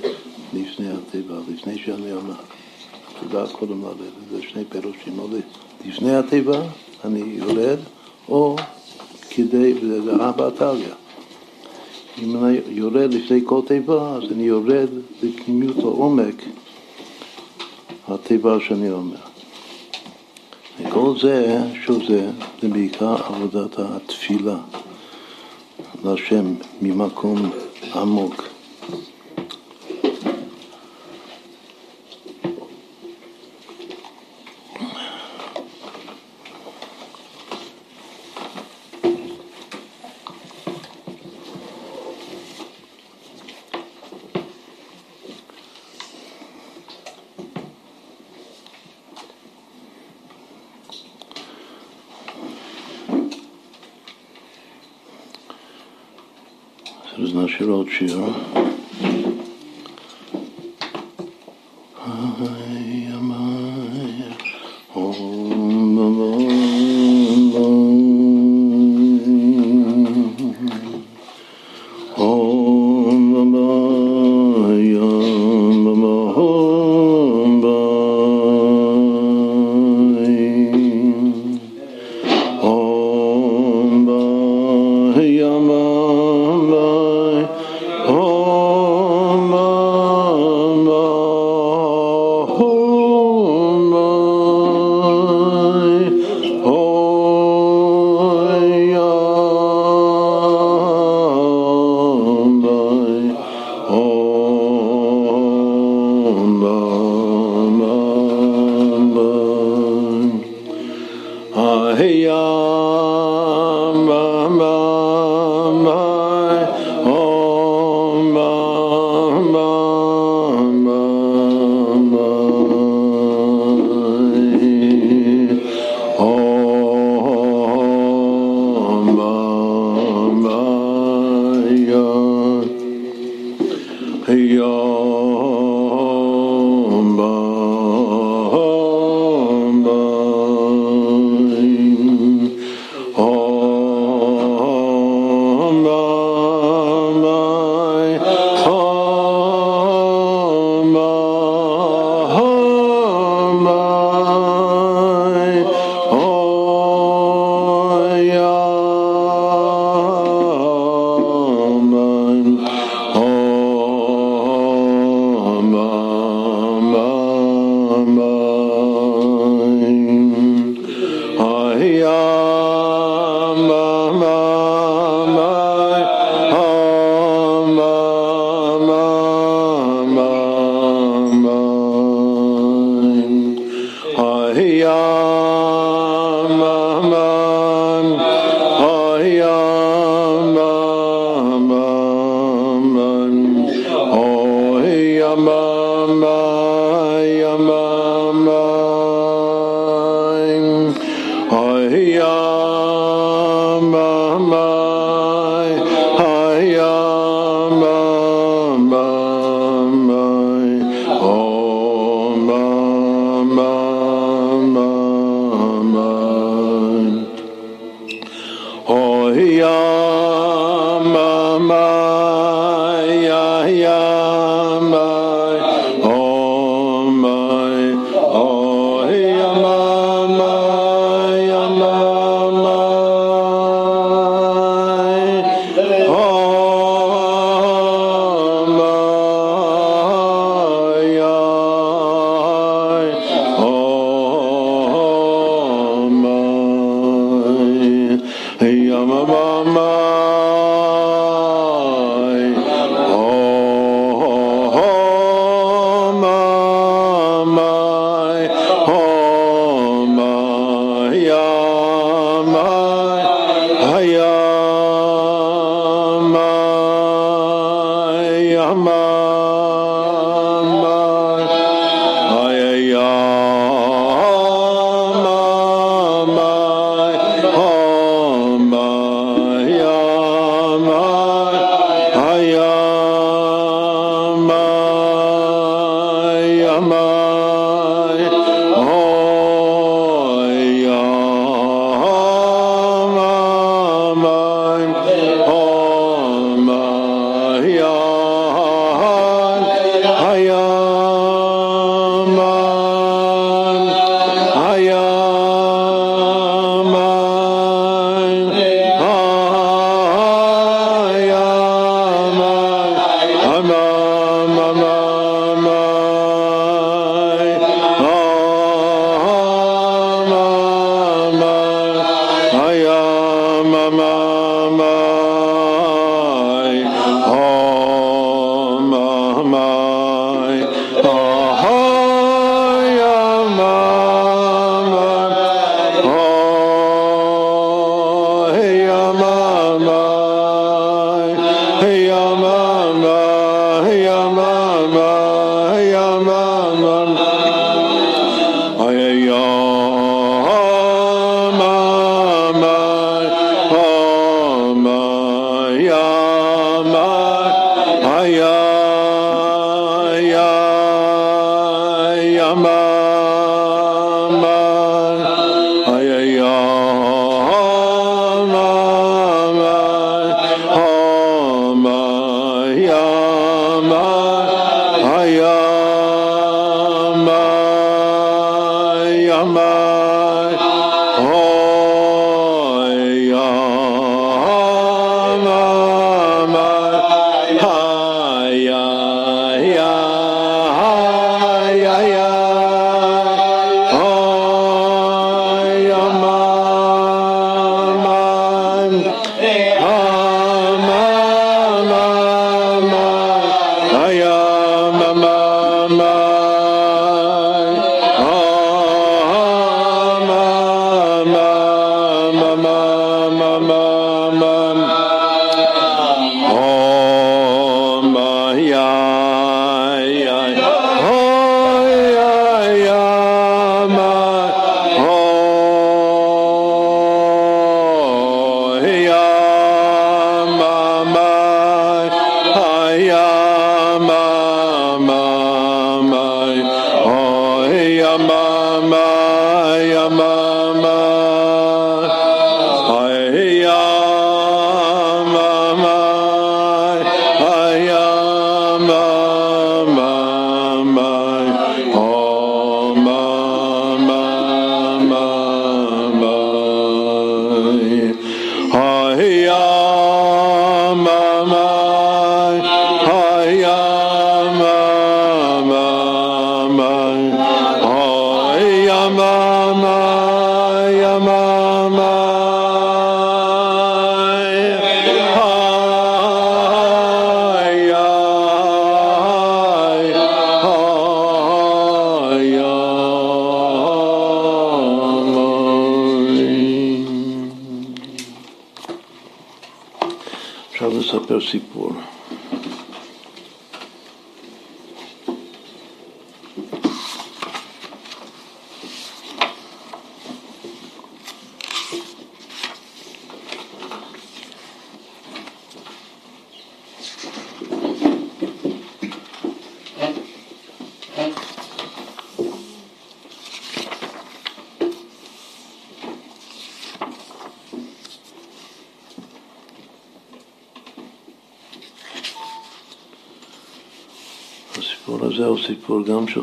לפני התיבה, לפני שאני אומר. תודה קודם ללב, זה שני פירושים, או לפני התיבה אני יורד, או כדי, זה אבא עתליה. אם אני יורד לפני כל תיבה, אז אני יורד לפנימיות העומק התיבה שאני אומר. וכל זה, שוב זה, זה בעיקר עבודת התפילה להשם ממקום עמוק. Sheila.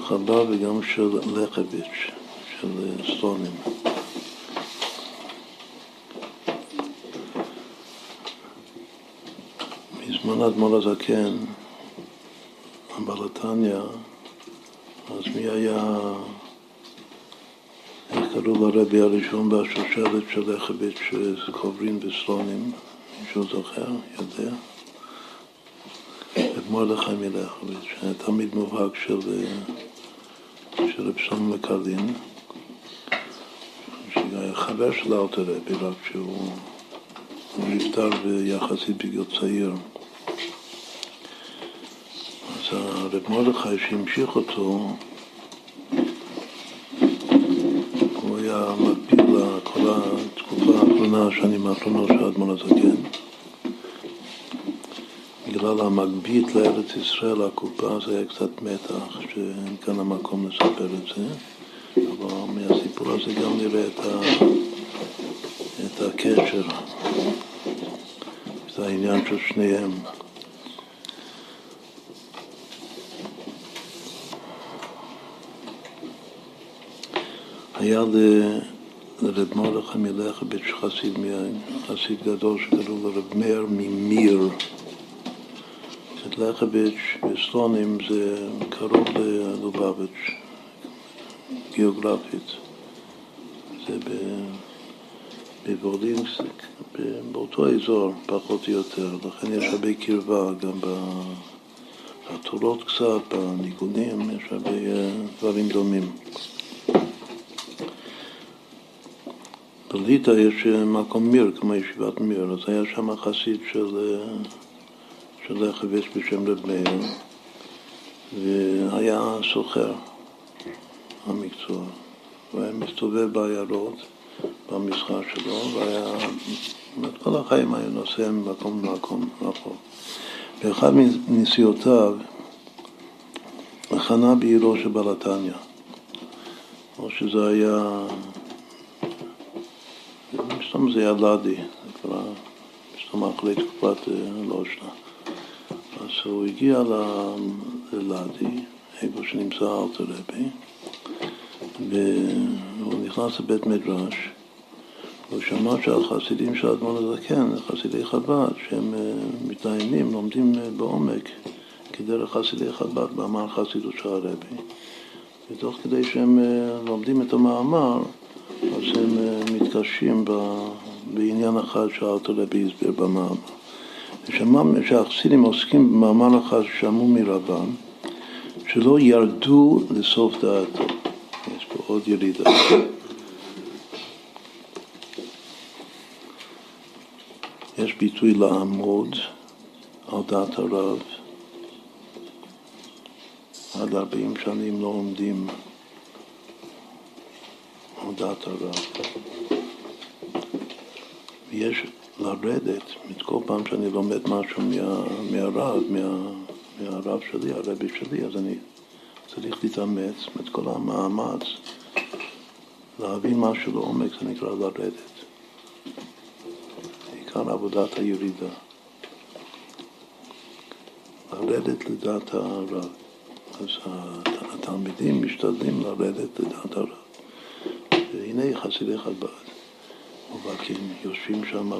חב"ד וגם של לחביץ', של סטונים. בזמן אדמו"ר הזקן, הבלתניא, אז מי היה, איך קראו לרבי הראשון והשושלת של לחביץ', קוברין וסלונים, מישהו זוכר? יודע? מרדכי מלכוביץ', שהיה תלמיד מובהק של, של רב שלמה מקרלין, שהיה חבר של אלתר רבי, רק שהוא נפטר יחסית בגיל צעיר. אז הרב מרדכי שהמשיך אותו, הוא היה מקביל לכל התקופה האחרונה, השנים האחרונות של האדמון הזקן. בגלל המגבית לארץ ישראל, הקופה, זה היה קצת מתח, שאין כאן המקום לספר את זה, אבל מהסיפור הזה גם נראה את, ה... את הקשר, את העניין של שניהם. היה לרב מולך המלך בית חסיד גדול שקראו לו רב מאיר ממיר. לחביץ' בסלונים זה קרוב ללובביץ', גיאוגרפית. זה בוולינסק, באותו אזור, פחות או יותר. לכן יש הרבה קרבה גם בתורות קצת, בניגונים, יש הרבה אה, דברים דומים. בליטא יש אה, מקום מיר, כמו ישיבת מיר, אז היה שם חסיד של, אה, של חבש בשם רב מאיר, והיה סוחר המקצוע, והיה מסתובב בעיירות במסחר שלו, והיה, כל החיים היה נוסע ממקום למקום רחוק. באחד מנסיעותיו חנה בעירו של בלתניה, או שזה היה סתם זה היה לאדי, זה כבר סתם אחרי תקופת לושנה. אה, אז הוא הגיע ללאדי, איפה שנמצא אלתר רבי, והוא נכנס לבית מדרש, והוא שמע שהחסידים של אדמון הזקן, חסידי חב"ד, שהם אה, מתדיינים, לומדים אה, בעומק, כדרך חסידי חב"ד, מאמר חסידות של הרבי. ותוך כדי שהם לומדים את המאמר, אז הם אה, מתקשים בעניין אחד שאלתר רבי הסביר במאמר. שהחסידים עוסקים במאמר אחד ששמעו מרבם, שלא ירדו לסוף דעתו. יש פה עוד ירידה. יש ביטוי לעמוד על דעת הרב. עד 40 שנים לא עומדים על דעת הרב. ויש לרדת, כל פעם שאני לומד משהו מה, מהרב, מה, מהרב שלי, הרבי שלי, אז אני צריך להתאמץ, את כל המאמץ להבין משהו לעומק, זה נקרא לרדת. עיקר עבודת הירידה. לרדת לדעת הרב. אז התלמידים משתדלים לרדת לדעת הרב. והנה חסידי חב"ד מובהקים, יושבים שם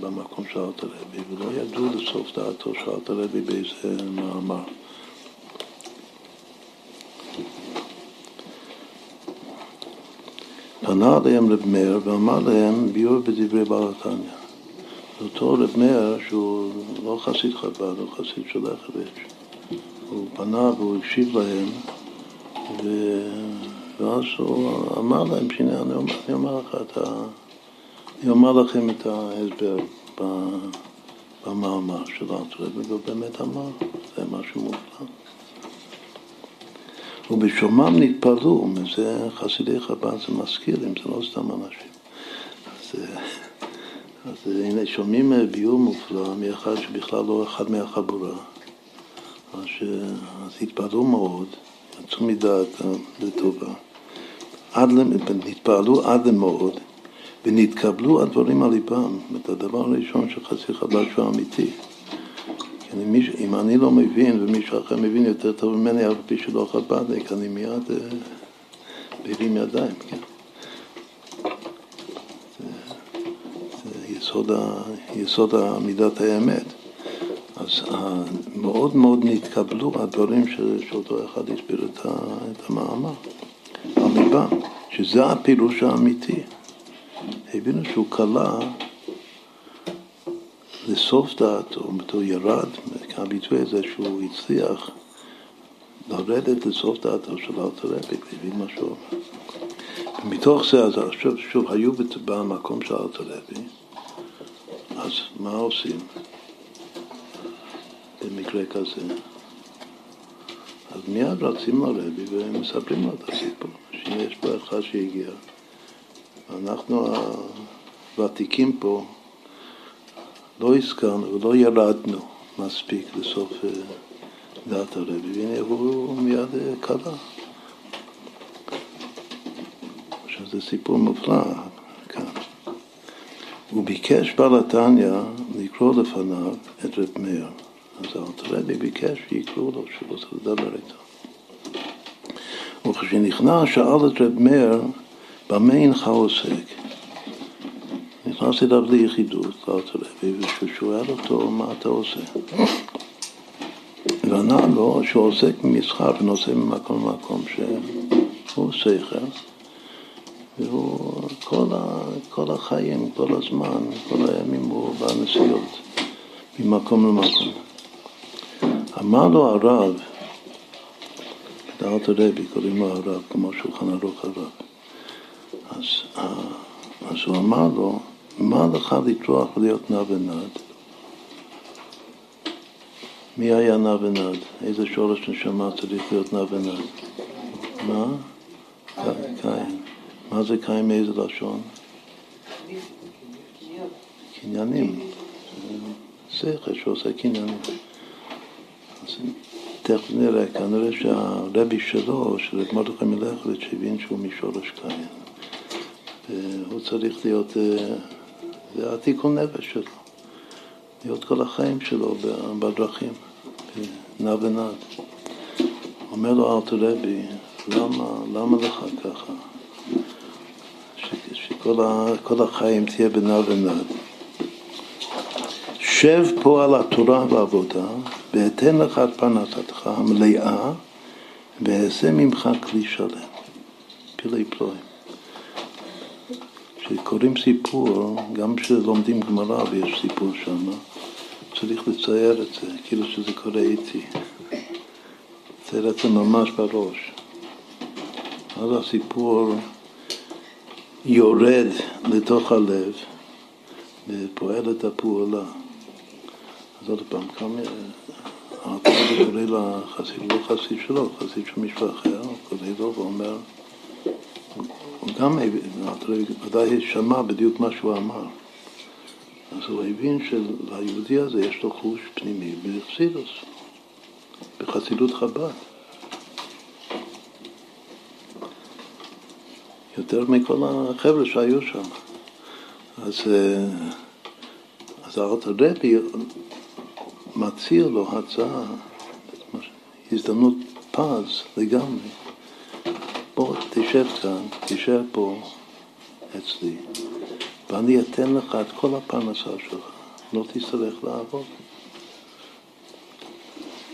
במקום של רבי, ולא ידעו לסוף דעתו של רבי באיזה מאמר. פנה עליהם רב מאיר ואמר להם ביור בדברי בעל התניא. אותו רב מאיר שהוא לא חסיד חב"ד, הוא חסיד של החבש. הוא פנה והוא הקשיב להם. ואז הוא אמר להם, שהנה אני אומר לך את ה... אני אומר לכם את ההסבר במאמר של אלתר והוא באמת אמר, זה משהו מופלא. ובשומם נתפלאו, מזה חסידי חב"ד זה מזכיר להם, זה לא סתם אנשים. אז, אז הנה שומעים ביור מופלא מאחד שבכלל לא אחד מהחבורה. אז, אז התפלאו מאוד, יצאו מדעת לטובה. עד, נתפעלו עד למאוד ונתקבלו הדברים על ליבם. את הדבר הראשון של חצי חב"ד שהוא אמיתי. אני, מיש, אם אני לא מבין ומישהו אחר מבין יותר טוב ממני, אף פי שלא חב"דניק, אני מיד אה, מרים ידיים, כן. זה, זה יסוד, ה, יסוד מידת האמת. אז מאוד מאוד נתקבלו הדברים שאותו אחד הסביר את המאמר. על ליבם, שזה הפירוש האמיתי. הבינו שהוא קלע לסוף דעתו, הוא ירד, הביטוי הזה שהוא הצליח לרדת לסוף דעתו של אלתר רבי, והבין מה שהוא אומר. ומתוך זה, אז שוב, שוב, היו במקום של אלתר רבי, אז מה עושים במקרה כזה? אז מיד רצים לרבי ומספרים לו את הסיפור, שיש פה אחד שהגיע. אנחנו הוותיקים פה לא הזכרנו ולא ירדנו מספיק לסוף אה, דעת הרבי, והנה הוא מיד אה, קלע. עכשיו זה סיפור מופלא כאן. הוא ביקש בעל התניא לקרוא לפניו את רב מאיר. אז הרבי ביקש שיקראו לו, שהוא רוצה לדבר איתו. וכשנכנס שאל את רב מאיר במה אינך עוסק? נכנס אליו ליחידות, לארץ הלוי, וכשהוא שואל אותו, מה אתה עושה? וענה לו שהוא עוסק במסחר ונושא ממקום למקום, שהוא שכל, והוא כל, ה, כל החיים, כל הזמן, כל הימים הוא בנסיעות ממקום למקום. אמר לו הרב, דעת הרבי, קוראים לו הרב, כמו שולחן ערוך הרב. אז, אה, אז הוא אמר לו, מה לך לטרוח ולהיות נע ונד? מי היה נע ונד? איזה שורש נשמה צריך להיות נע ונד? מה? קין. מה זה קין מאיזה לשון? קניינים. שכל שעושה קניינים. תכף נראה, כנראה שהרבי שלו, של מרדכי מלכלית, שהבין שהוא משורש קין. הוא צריך להיות, אה, זה התיקון נפש שלו, להיות כל החיים שלו בדרכים, נע ונד. אומר לו ארתור רבי, למה, למה לך ככה? שכל החיים תהיה בנע ונד. שב פה על התורה והעבודה, ואתן לך את פרנסתך המלאה, ואעשה ממך כלי שלם. פלאי פלואים. כשקוראים סיפור, גם כשלומדים גמרא ויש סיפור שם, צריך לצייר את זה, כאילו שזה קורה איתי. לצייר את זה ממש בראש. אז הסיפור יורד לתוך הלב ופועל את הפעולה. אז עוד פעם, כמה... הרב קורא לחסיד, לא חסיד שלו, חסיד של מישהו אחר, הוא קורא לו ואומר, הוא גם ודאי שמע בדיוק מה שהוא אמר. אז הוא הבין שליהודי הזה יש לו חוש פנימי בחסידוס, בחסידות חב"ד. יותר מכל החבר'ה שהיו שם. אז, אה, אז הרבי מציע לו הצעה, הזדמנות פז לגמרי. בוא תשב כאן, תשב פה אצלי, ואני אתן לך את כל הפרנסה שלך, לא תצטרך לעבוד.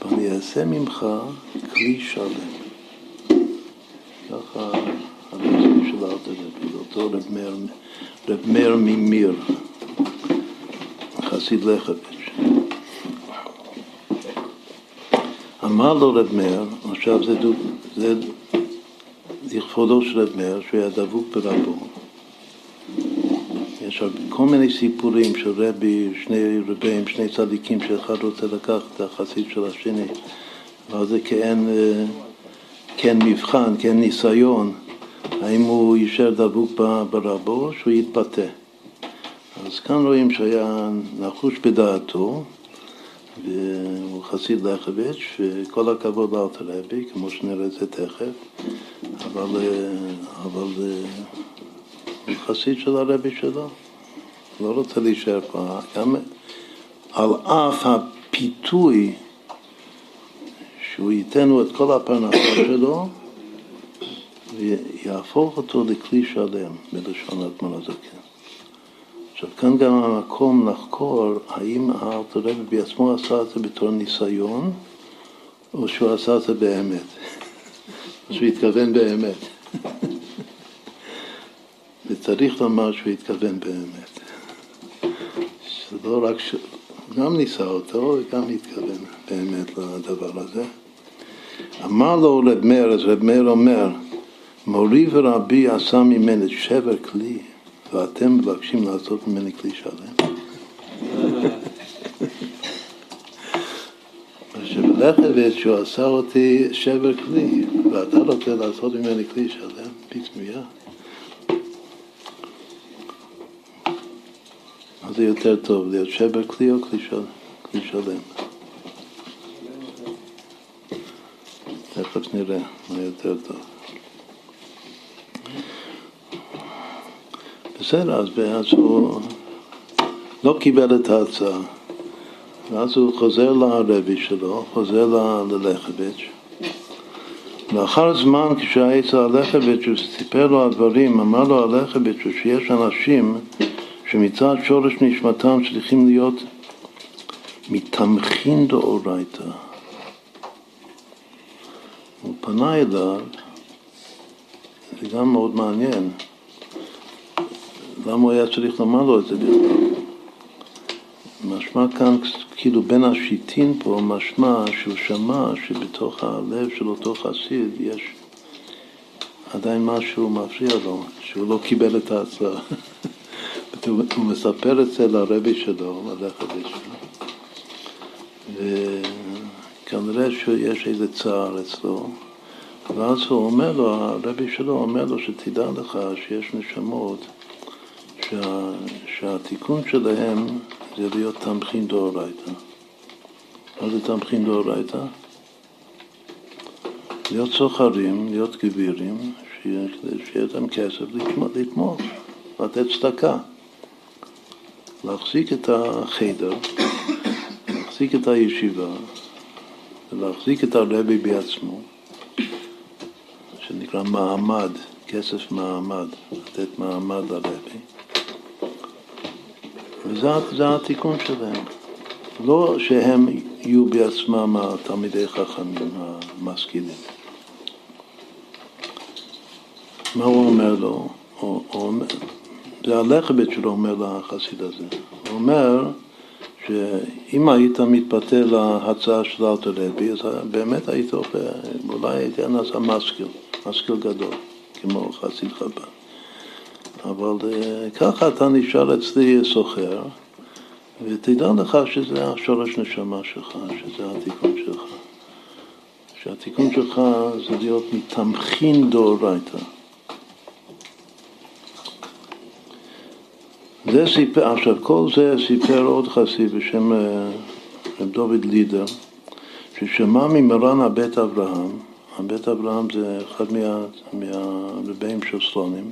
ואני אעשה ממך כלי שלם. ככה הביטוי של ארתר רבי, אותו רב מאיר, ממיר, חסיד לחביש. אמר לו רב מאיר, עכשיו זה, זה לכבודו של רב מאיר, שהוא היה דבוק ברבו. יש כל מיני סיפורים של רבי, שני רבים, שני צדיקים, שאחד רוצה לקחת את החסיד של השני, אבל זה כאין, כאין מבחן, כאין ניסיון, האם הוא יישאר דבוק ברבו או שהוא יתפתה. אז כאן רואים שהיה נחוש בדעתו, והוא חסיד לחביץ', וכל הכבוד לאלתר רבי, כמו שנראה את זה תכף, אבל, אבל הוא חסיד של הרבי שלו, לא רוצה להישאר פה. גם על אף הפיתוי שהוא ייתן לו את כל הפרנסה שלו, ויהפוך אותו לכלי שלם, בלשון אדמון הזקן. עכשיו, כאן גם המקום לחקור האם הארתורבי בעצמו עשה את זה בתור ניסיון, או שהוא עשה את זה באמת, או שהוא התכוון באמת. וצריך לומר שהוא התכוון באמת. שזה לא רק ש... גם ניסה אותו וגם התכוון באמת לדבר הזה. אמר לו רב מאיר, אז רב מאיר אומר, מורי ורבי עשה ממני שבר כלי, ואתם מבקשים לעשות ממני כלי שלם. שבלחבץ שהוא עשה אותי שבר כלי, ואתה רוצה לעשות ממני כלי שלם, פתאום מה זה יותר טוב, להיות שבר כלי או כלי שלם? תכף נראה מה יותר טוב. בסדר, אז, הוא לא קיבל את ההצעה. ואז הוא חוזר לרבי שלו, חוזר ללחביץ', לאחר זמן כשהיה אצל הלכבד, שהוא סיפר לו הדברים, אמר לו הלכבד שיש אנשים שמצד שורש נשמתם צריכים להיות מתמכין דאורייתא. הוא פנה אליו, זה גם מאוד מעניין, למה הוא היה צריך לומר לו את זה בכלל? משמע כאן, כאילו בין השיטין פה, משמע שהוא שמע שבתוך הלב של אותו חסיד יש עדיין משהו מפריע לו, שהוא לא קיבל את ההצעה. הוא מספר את זה לרבי שלו, ללכת שלו. וכנראה שיש איזה צער אצלו. ואז הוא אומר לו, הרבי שלו אומר לו שתדע לך שיש נשמות שה, שהתיקון שלהם זה להיות תמכין דאורייתא. מה זה תמכין דאורייתא? להיות סוחרים, להיות גבירים, שיהיה להם כסף לתמוך, לתת צדקה. להחזיק את החדר, להחזיק את הישיבה, להחזיק את הרבי בעצמו, שנקרא מעמד, כסף מעמד, לתת מעמד לרבי. וזה התיקון שלהם. לא שהם יהיו בעצמם התלמידי חכמים המשכילים. מה הוא אומר לו? הוא, הוא אומר, זה הלכבד שלו אומר לחסיד הזה. הוא אומר שאם היית מתפתה להצעה של אלתרלבי, אז באמת היית אולי הייתי נעשה משכיל, משכיל גדול, כמו חסיד חב"ד. אבל אה, ככה אתה נשאר אצלי סוחר, ותדע לך שזה השורש נשמה שלך, שזה התיקון שלך. שהתיקון שלך זה להיות מתמכין דאורייתא. זה סיפר, עכשיו כל זה סיפר עוד חסיד בשם אה, רב דוד לידר, ששמע ממרן הבית אברהם, הבית אברהם זה אחד מה, מהרבים של סלונים,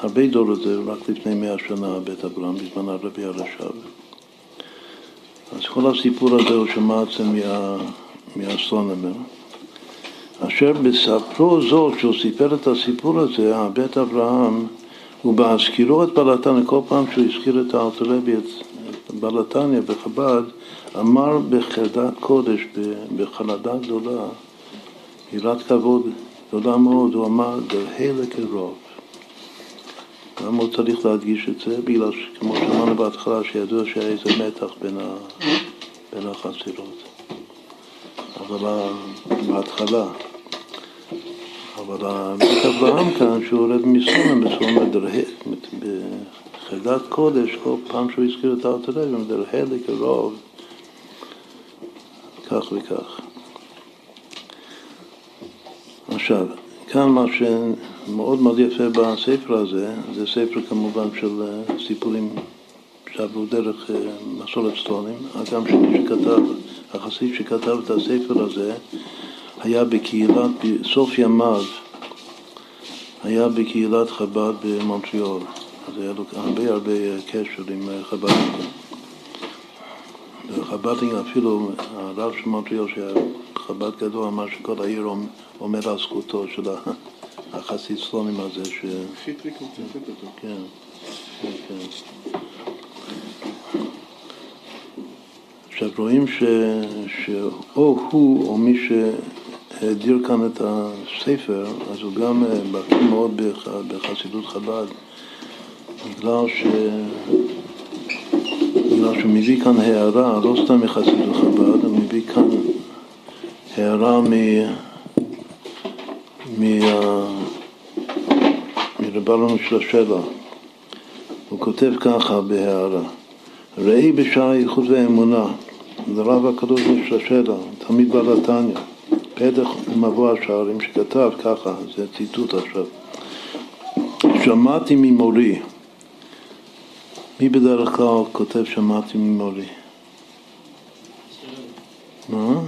הרבה דורות זה רק לפני מאה שנה בית אברהם, בזמן הרבי הרש"ב. אז כל הסיפור הזה הוא שמע את זה מה, מהסטרונמר. אשר בספרו זאת, שהוא סיפר את הסיפור הזה, הבית אברהם, ובהזכירו את בלתניה, כל פעם שהוא הזכיר את האלתרבי, את בלתניה בחב"ד, אמר בחרדת קודש, בחרדה גדולה, יראת כבוד גדולה מאוד, הוא אמר, דרהלה כרוב. למה הוא צריך להדגיש את זה? בגלל שכמו שאמרנו בהתחלה, שידוע שהיה איזה מתח בין, ה... בין החצירות. אבל בהתחלה. אבל בית אברהם כאן, שהוא יורד מסונה, מסונה מדרהד, בחרדת קודש, כל פעם שהוא הזכיר את הארתולוגיה, מדרהד לקרוב, כך וכך. עכשיו, כאן מה שמאוד מאוד יפה בספר הזה, זה ספר כמובן של אה, סיפורים שעברו דרך אה, מסורת סלונים, הגם שמי שכתב, החסיד שכתב את הספר הזה, היה בקהילת, בסוף ימיו, היה בקהילת חב"ד במונטריאול, אז היה לו הרבה הרבה קשר עם אה, חב"ד. וחב"דינג אפילו, הרב של מונטריאול שהיה חב"ד גדול, אמר שכל העיר עומד על זכותו של החסיד סלונים הזה. ש... חיטריק מצטט אותו. כן, כן, כן. עכשיו רואים ש... שאו הוא או מי שהדיר כאן את הספר, אז הוא גם אה, בקיא מאוד בח... בחסידות חב"ד, בגלל ש... בגלל שהוא מביא כאן הערה, לא סתם מחסידות חב"ד, הוא מביא כאן הערה מ... מרבנו של השבע. הוא כותב ככה בהערה: ראי בשער הייחוד והאמונה, לרב הקדוש של השבע, תלמיד בעל התניא, פתח ומבוא השערים, שכתב ככה, זה ציטוט עכשיו: שמעתי ממורי. מי בדרך כלל כותב שמעתי ממורי? מה?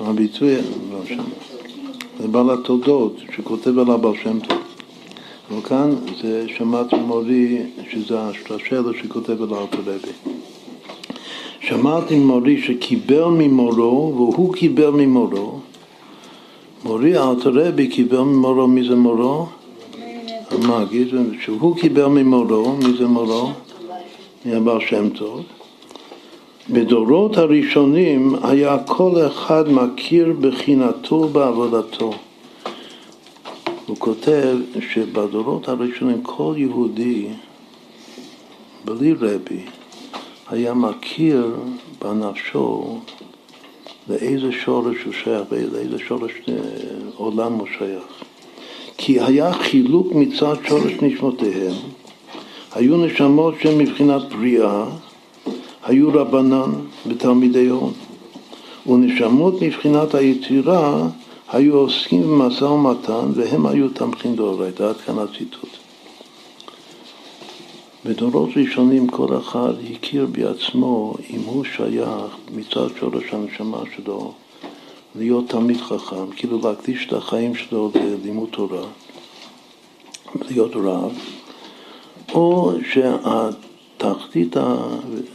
הביטוי, לא שם. זה בעל התולדות, שכותב על הבעל שם טוב. אבל כאן זה שמעתי מורי, שזה השלשלו שכותב על הארתולבי. שמעתי מורי שקיבל ממורו והוא קיבל ממורו מורי רבי קיבל ממורו, מי זה מורו? המגיד, שהוא קיבל ממורו, מי זה מורו? מהבעל שם טוב. בדורות הראשונים היה כל אחד מכיר בחינתו בעבודתו. הוא כותב שבדורות הראשונים כל יהודי, בלי רבי, היה מכיר בנפשו לאיזה שורש הוא שייך, לאיזה שורש אה, עולם הוא שייך. כי היה חילוק מצד שורש נשמותיהם, היו נשמות שהן מבחינת בריאה, היו רבנן ותלמידי הון, ונשמות מבחינת היצירה היו עוסקים במשא ומתן והם היו תמכין דאורייתא, עד כאן הציטוט. בדורות ראשונים כל אחד הכיר בעצמו אם הוא שייך מצד שורש הנשמה שלו להיות תלמיד חכם, כאילו להקדיש את החיים שלו ללימוד תורה, להיות רב, או שהתחתית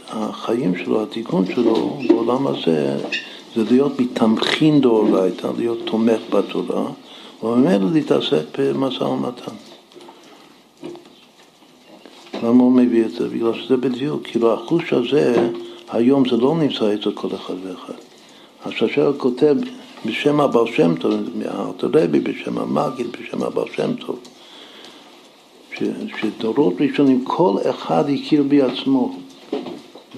החיים שלו, התיקון שלו בעולם הזה זה להיות מתמכין דאורייתא, להיות תומך בתורה, וממילא להתעסק במשא ומתן. למה הוא מביא את זה? בגלל שזה בדיוק, כאילו החוש הזה, היום זה לא נמצא אצל כל אחד ואחד. הששר כותב בשם הבעל שם טוב, מהארתרבי, בשם המגיד, בשם הבעל שם טוב, שדורות ראשונים כל אחד הכיר בעצמו.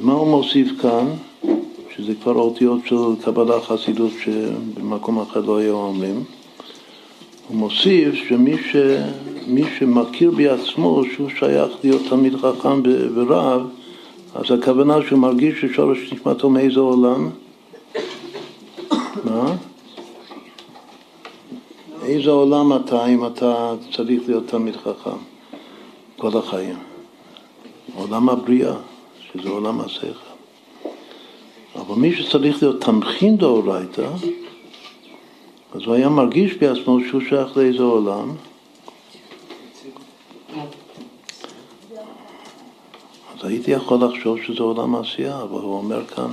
מה הוא מוסיף כאן? שזה כבר אותיות של קבלה חסידות שבמקום אחר לא היו אומרים. הוא מוסיף שמי ש, מי שמכיר בעצמו שהוא שייך להיות תלמיד חכם ורב, אז הכוונה שהוא מרגיש ששורש נשמתו מאיזה עולם? מה? איזה עולם אתה אם אתה צריך להיות תלמיד חכם כל החיים? עולם הבריאה, שזה עולם השכל. אבל מי שצריך להיות תמכין דאורייתא, אז הוא היה מרגיש בעצמו שהוא שייך לאיזה עולם. אז הייתי יכול לחשוב שזה עולם עשייה, אבל הוא אומר כאן,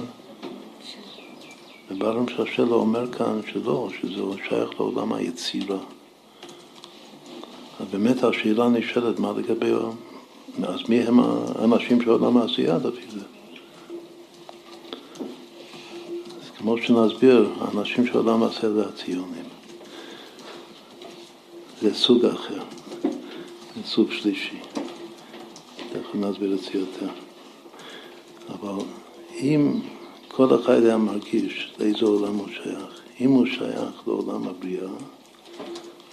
וברם ששלו אומר כאן שלא, שזה שייך לעולם היצירה. אז באמת השאלה נשאלת, מה לגבי, אז מי הם האנשים של עולם העשייה לפי זה? כמו שנסביר, האנשים של עולם עשה זה הציונים. זה סוג אחר, זה סוג שלישי. תכף נסביר את זה יותר. אבל אם כל אחד היה מרגיש לאיזה עולם הוא שייך, אם הוא שייך לעולם הבריאה,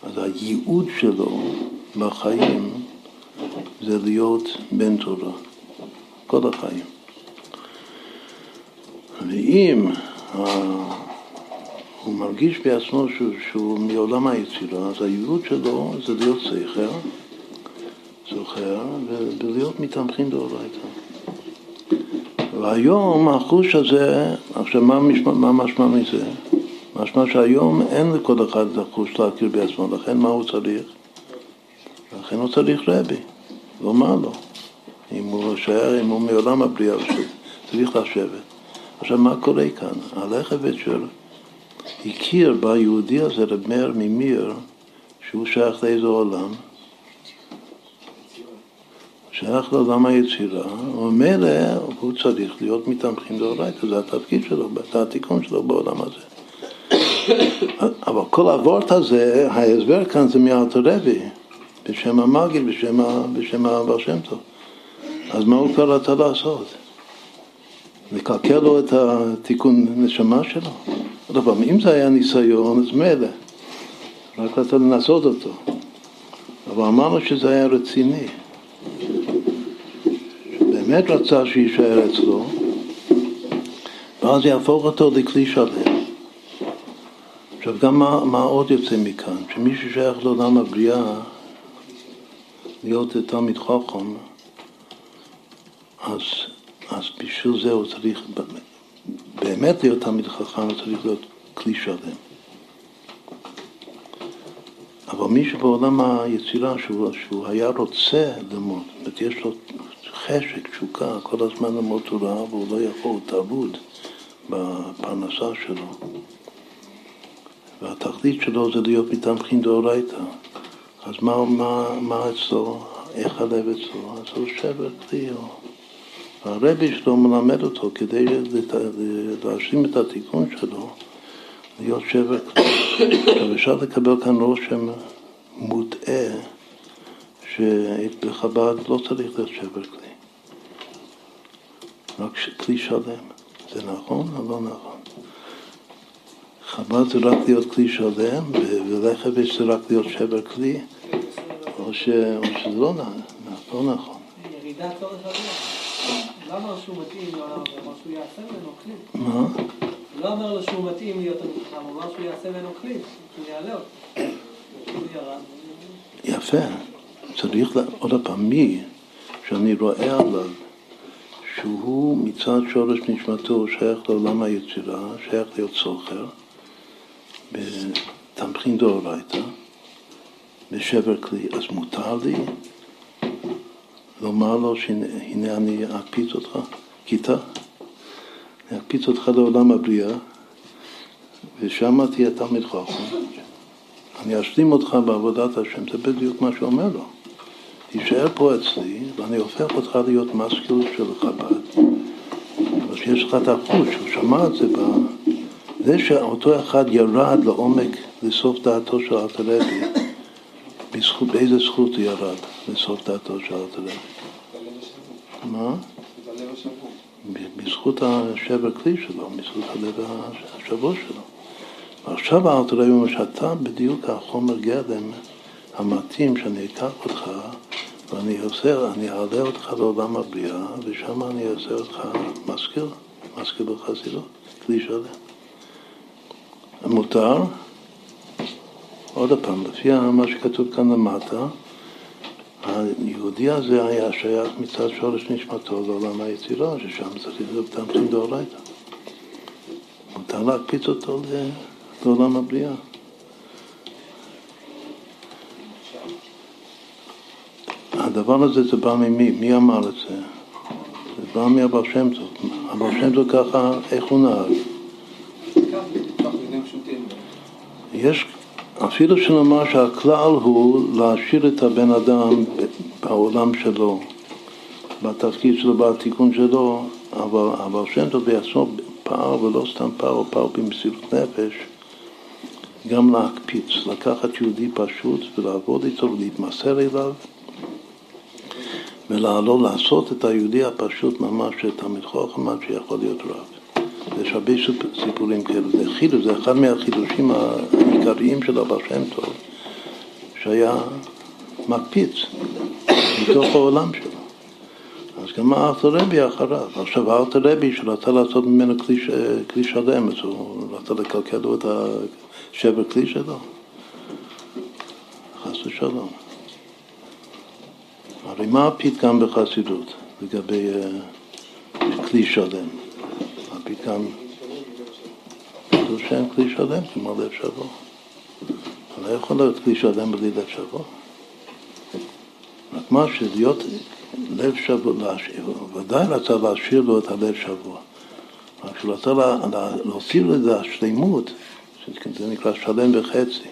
אז הייעוד שלו בחיים זה להיות בן תורה, כל החיים. ואם הוא מרגיש בעצמו שהוא, שהוא מעולם היצירה, אז הייעוד שלו זה להיות סכר, זוכר, ולהיות מתמכין דאורייתא. והיום החוש הזה, עכשיו מה משמע מזה? משמע שהיום אין לכל אחד את החוש להכיר בעצמו, לכן מה הוא צריך? לכן הוא צריך רבי, לומר לו, אם הוא שייך, אם הוא מעולם הבריאה, צריך לשבת. עכשיו, מה קורה כאן? הלך וצ'ר הכיר ביהודי הזה, רב מאיר ממיר, שהוא שייך לאיזה עולם? שייך לעולם היצירה, ומילא הוא צריך להיות מתמכים דאורייתא, זה התפקיד שלו, זה התיקון שלו בעולם הזה. אבל כל הוורט הזה, ההסבר כאן זה מאלתרבי, בשם המגיד, בשם, בשם שם טוב. אז מה הוא כבר רצה לעשות? לקלקל לו את התיקון נשמה שלו? עוד פעם, אם זה היה ניסיון, אז מילא, רק רצה לנסות אותו. אבל אמרנו שזה היה רציני. באמת רצה שיישאר אצלו, ואז יהפוך אותו לכלי שלם. עכשיו, גם מה, מה עוד יוצא מכאן? שמי ששייך לעולם הבריאה, להיות תלמיד חכם, אז אז בשביל זה הוא צריך באמת להיות תלמיד חכם, הוא צריך להיות כלי שלם. אבל מי שבעולם היצירה, שהוא, שהוא היה רוצה ללמוד, זאת יש לו חשק, תשוקה, כל הזמן ללמוד תורה, והוא לא יכול, הוא טרוד בפרנסה שלו. והתכלית שלו זה להיות מתמחין דאורייתא. אז מה, מה, מה אצלו? איך הלב אצלו? אז הוא שבר כלי. והרבי שלו מלמד אותו כדי להשלים את התיקון שלו, להיות שבר כלי. עכשיו אפשר לקבל כאן רושם מוטעה שבחב"ד לא צריך להיות שבר כלי, רק כלי שלם. זה נכון או לא נכון? חב"ד זה רק להיות כלי שלם, ולחבש זה רק להיות שבר כלי, או, ש... או שזה לא, לא נכון. ירידת צורך. לא אמר שהוא מתאים לעולם הזה, אמר שהוא יעשה ממנו כלי. מה? לא אמר לו שהוא מתאים להיות המתחם, הוא אמר שהוא יעשה ממנו כלי, שהוא יעלה אותו. יפה. צריך, לה... עוד פעם, מי שאני רואה עליו שהוא מצד שורש נשמתו שייך לעולם היצירה, שייך להיות סוחר, בתמחין דאורייתא, בשבר כלי, אז מותר לי לומר לו שהנה אני אקפיץ אותך, כיתה, אני אקפיץ אותך לעולם הבריאה, ושם תהיה תלמיד חכם. אני אשלים אותך בעבודת השם, זה בדיוק מה שאומר לו. תישאר פה אצלי, ואני הופך אותך להיות משכיל של חב"ד. אבל שיש לך את החוש, הוא שמע את זה ב... זה שאותו אחד ירד לעומק לסוף דעתו של אלתרבי, בזכות, באיזה זכות הוא ירד לסוף דעתו של אלתרבי? מה? בזכות השבר כלי שלו, בזכות הלב השבוע שלו. ועכשיו האלתרבי אומר שאתה בדיוק החומר גלם המתאים שאני אקח אותך ואני עושה, אני אעלה אותך לעולם הבריאה ושם אני אעשה אותך מזכיר, מזכיר בחסידות, כלי שלם. מותר, עוד פעם, לפי מה שכתוב כאן למטה, היהודי הזה היה שייך מצד שורש נשמתו לעולם היצירה, ששם צריך להיות תמצין דאורייתא. מותר להקפיץ אותו לעולם הבריאה. הדבר הזה זה בא ממי? מי אמר את זה? זה בא מהבר שם טוב. הבר שם טוב ככה, איך הוא נהג? יש, אפילו שנאמר שהכלל הוא להשאיר את הבן אדם בעולם שלו, בתפקיד שלו, בתיקון שלו, אבל הבר שם טוב בעצמו פער, ולא סתם פער, הוא פער במסירות נפש, גם להקפיץ, לקחת יהודי פשוט ולעבוד איתו ולהתמסר אליו. ולעלות לעשות את היהודי הפשוט ממש חוכם עד שיכול להיות רב. יש הרבה סיפורים כאלה, זה חידוש, זה אחד מהחידושים העיקריים של הבא שם טוב, שהיה מקפיץ מתוך העולם שלו. אז גם הארתר רבי אחריו. עכשיו הארתר רבי שרצה לעשות ממנו כלי שלם, אז הוא רצה לקלקל לו את השבר כלי שלו. חס ושלום. הרי מה הפתגם בחסידות לגבי uh, כלי שלם? הפתגם, זה שם כלי שלם כמו לב שבור. לא יכול להיות כלי שלם בלי לב שבור. רק מה שלהיות לב שבור, ודאי רצה להשאיר לו את הלב שבור. רק שהוא רצה להוסיף לזה השלמות, שזה נקרא שלם בחצי.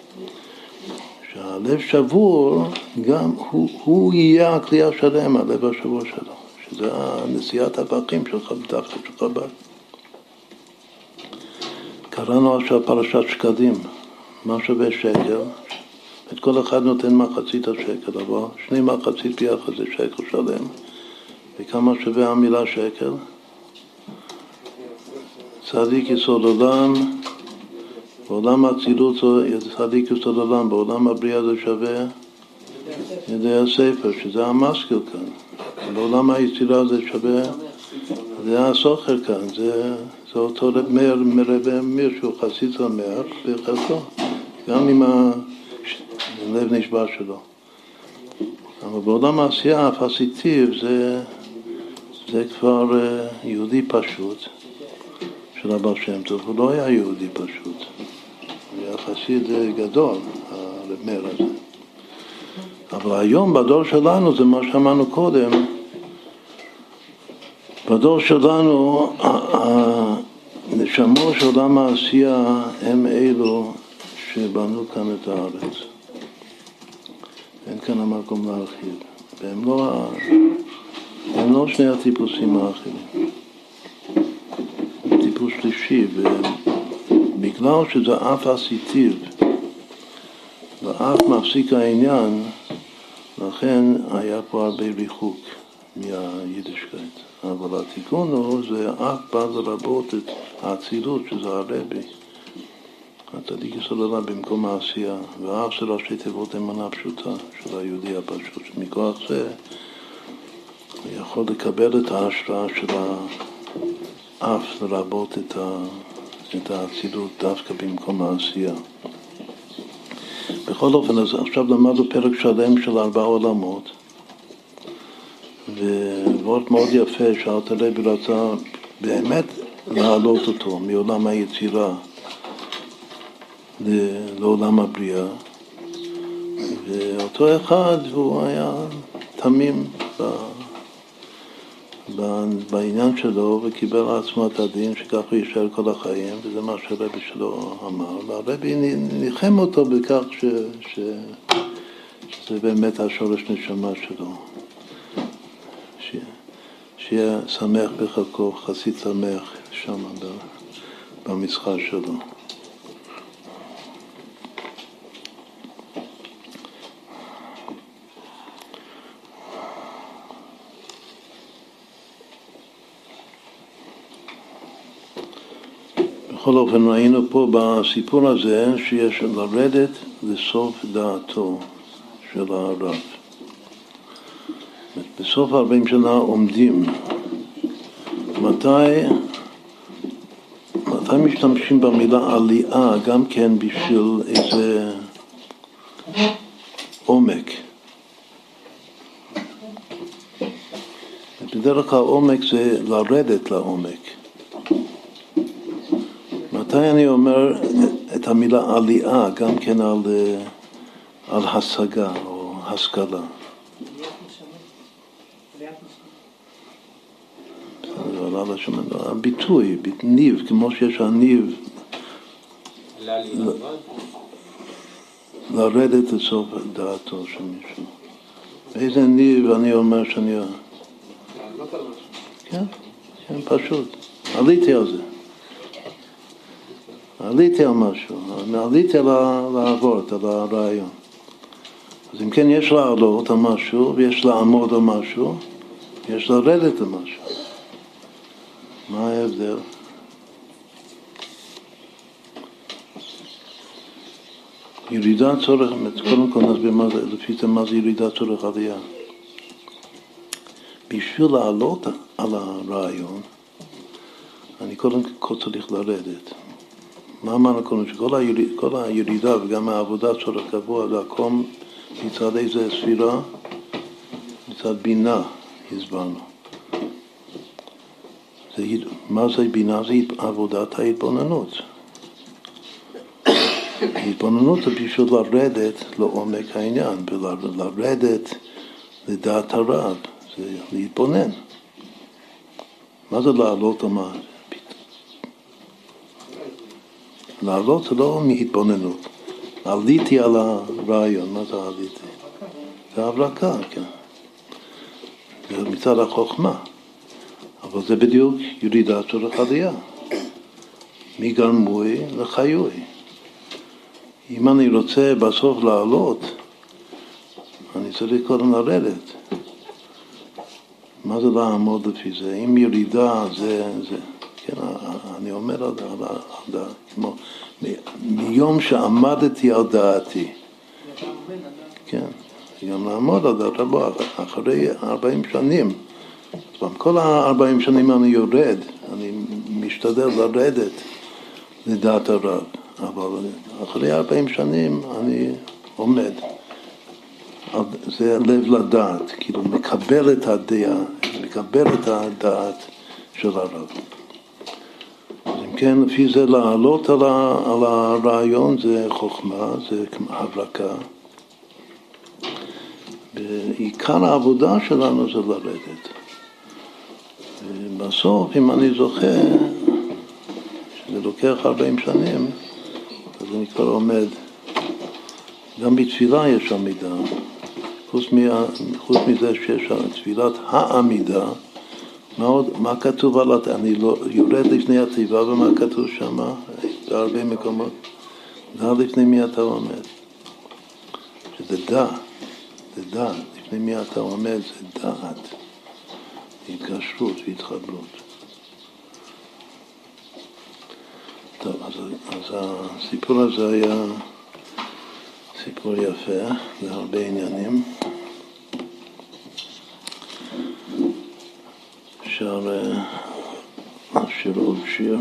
שהלב שבור, גם הוא, הוא יהיה הכלי השלם, הלב השבור שלו, שזה נשיאת הפרחים שלך חב"ד. קראנו עכשיו פרשת שקדים, מה שווה שקל? את כל אחד נותן מחצית השקל, אבל שני מחצית ביחד זה שקל שלם. וכמה שווה המילה שקל? צדיק יסוד עולם בעולם האצילות זה צדיק יסוד עולם, בעולם הבריאה זה שווה ידי הספר, שזה המסקל כאן. בעולם היצירה זה שווה, זה הסוחר כאן, זה, זה אותו רב מאיר מרבה מיר שהוא חסיד המאר בחלקו, גם עם הלב נשבר שלו. אבל בעולם העשייה הפסיטיב זה, זה כבר אה, יהודי פשוט של הבעל שם טוב, הוא לא היה יהודי פשוט. היה חסיד גדול, הרב מאיר הזה. אבל היום בדור שלנו זה מה שאמרנו קודם, בדור שלנו, הנשמות של עולם העשייה הם אלו שבנו כאן את הארץ. אין כאן המקום להרחיב. והם לא, הם לא שני הטיפוסים האחרים. טיפוס שלישי, ובגלל שזה אף הסיטיב ואף מפסיק העניין, לכן היה פה הרבה ריחוק מהיידישקייט. אבל התיקון הוא, זה אף בא לרבות את האצילות, שזה הרבי. הצדיק יסוד במקום העשייה, ואף זה ראשי תיבות אמונה פשוטה של היהודי הפשוט, שמכוח זה הוא יכול לקבל את ההשראה של האף, לרבות את, ה, את האצילות דווקא במקום העשייה. בכל אופן, אז עכשיו למדנו פרק שלם של ארבע עולמות, וורד מאוד יפה שאלתרלוי רצה באמת להעלות אותו מעולם היצירה לעולם הבריאה, ואותו אחד הוא היה תמים בעניין שלו וקיבל על עצמו את הדין שכך הוא יישאר כל החיים, וזה מה שהרבי שלו אמר, והרבי ניחם אותו בכך ש, ש, שזה באמת השורש נשמה שלו. שיהיה שמח בחלקו, חסיד שמח שם במסחר שלו. בכל אופן ראינו פה בסיפור הזה שיש לרדת לסוף דעתו של הרב. בסוף 40 שנה עומדים. מתי, מתי משתמשים במילה עלייה גם כן בשביל איזה עומק? בדרך כלל עומק זה לרדת לעומק. מתי אני אומר את המילה עלייה גם כן על, על השגה או השכלה? הביטוי, ניב, כמו שיש הניב לרדת לסוף דעתו של מישהו. איזה ניב אני אומר שאני... כן, כן, פשוט. עליתי על זה. עליתי על משהו, עליתי על העבוד, על הרעיון. אז אם כן, יש לעלות על משהו, ויש לעמוד על משהו, ויש לרדת על משהו. ההבדל? ירידה צורך, קודם כל נסביר מה זה, לפי זה מה זה ירידה צורך עלייה. בשביל לעלות על הרעיון, אני קודם כל צריך לרדת. מה אמרנו קודם? שכל היריד, הירידה וגם העבודה צורך גבוה הכל מצד איזה ספירה? מצד בינה, הסברנו. זה, מה זה בינה? זה עבודת ההתבוננות. התבוננות זה בשביל לרדת לעומק העניין, ולרדת לדעת הרב, זה להתבונן. מה זה לעלות המעט? לעלות זה לא מהתבוננות. עליתי על הרעיון, מה זה עליתי? זה הברקה, כן. זה מצד החוכמה. אבל זה בדיוק ירידה צורך עלייה. מגרמוי לחיוי. אם אני רוצה בסוף לעלות, אני צריך קודם לרדת. מה זה לעמוד לפי זה? אם ירידה זה, זה כן, אני אומר על דעת, כמו מיום שעמדתי על דעתי. כן, גם לעמוד על דעת אחרי 40 שנים. כל ה-40 שנים אני יורד, אני משתדל לרדת לדעת הרב, אבל אחרי 40 שנים אני עומד. זה לב לדעת, כאילו מקבל את הדעה, מקבל את הדעת של הרב. כן, לפי זה לעלות על, על הרעיון זה חוכמה, זה הברקה. ועיקר העבודה שלנו זה לרדת. בסוף, אם אני זוכר, שזה לוקח 40 שנים, אז אני כבר עומד. גם בתפילה יש עמידה. חוץ, מה, חוץ מזה שיש תפילת העמידה, מה, עוד, מה כתוב על... אני לא יורד לפני התיבה ומה כתוב שם בהרבה מקומות? דע לפני מי אתה עומד. שזה דע, זה דע, לפני מי אתה עומד זה דעת, התקשרות והתחברות. טוב, אז, אז הסיפור הזה היה סיפור יפה, להרבה עניינים. אפשר לשיר עוד שיר.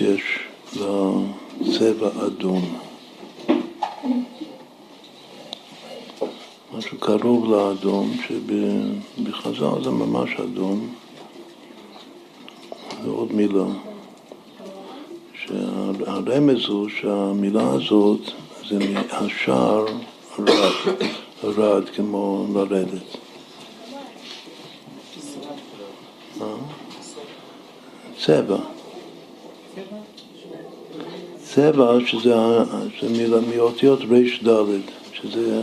נרדפת יש לצבע אדום? משהו קרוב לאדום, שבחז"ל זה ממש אדום, זה עוד מילה. שהרמז הוא שהמילה הזאת זה מהשער רד, רד כמו לרדת. צבע. צבע שזה מילה מאותיות ר"ד, שזה...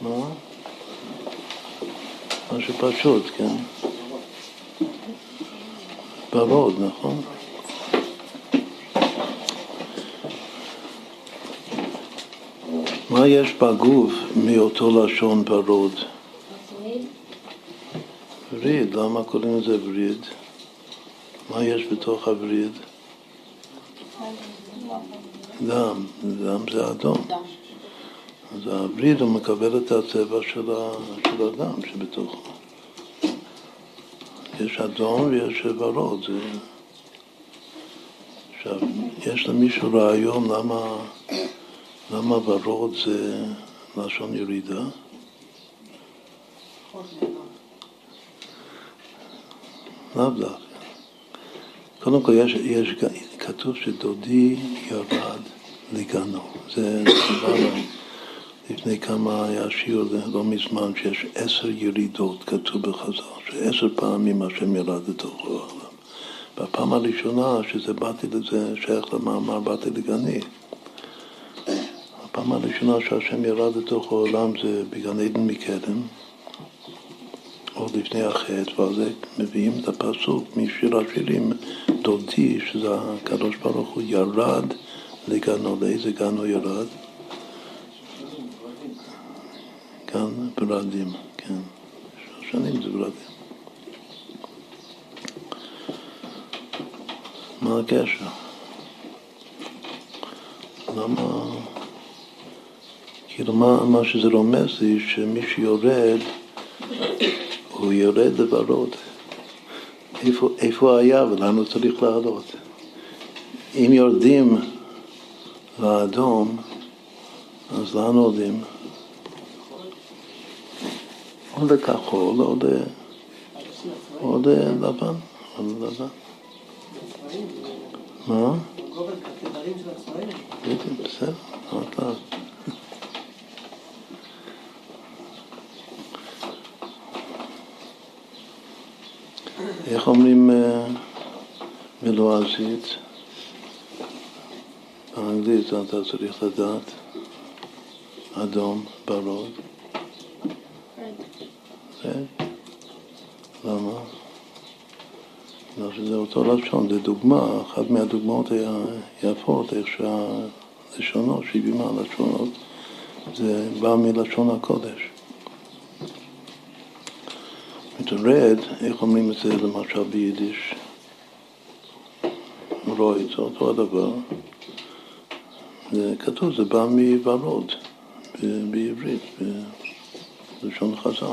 מה? משהו פשוט, כן? ורוד, נכון? מה יש בגוף מאותו לשון ורוד? וריד, למה קוראים לזה וריד? מה יש בתוך הווריד? דם, דם זה אדום. אז הווריד הוא מקבל את הצבע של, הדם שבתוכו. יש אדום ויש ורוד. זה... עכשיו, יש למישהו רעיון למה, למה ורוד זה לשון ירידה? לאו דווקא. קודם כל, יש, יש, כתוב שדודי ירד לגנו. זה דיברנו לפני כמה היה שיר לא מזמן, שיש עשר ירידות, כתוב בחז"ל, שעשר פעמים השם ירד לתוך העולם. בפעם הראשונה שזה באתי לזה, שייך למאמר באתי לגני. הפעם הראשונה שהשם ירד לתוך העולם זה בגן עדן מקדם, עוד לפני החטא, ועל זה מביאים את הפסוק משיר השירים, דודי, שזה הקדוש ברוך הוא ירד לגנו, לאיזה גן הוא ירד? כאן ברדים, כן. שנים זה ברדים. מה הקשר? למה... כאילו מה, מה שזה רומז זה שמי שיורד הוא יורד לוורוד. איפה, איפה היה ולאן הוא צריך לעלות? אם יורדים לאדום, אז לאן עולים? או לכחול או לבן. או לבן. מה? בסדר, לאט לאט. איך אומרים בלועזית? באנגלית אתה צריך לדעת אדום, ורוד. למה? זה אותו לשון, זה דוגמה, אחת מהדוגמאות היפות, איך שהלשונות, שבעים הלשונות, זה בא מלשון הקודש. רד, איך אומרים את זה למשל ביידיש? רוי, זה אותו הדבר. זה כתוב, זה בא מוורוד בעברית, בלשון חז"ל.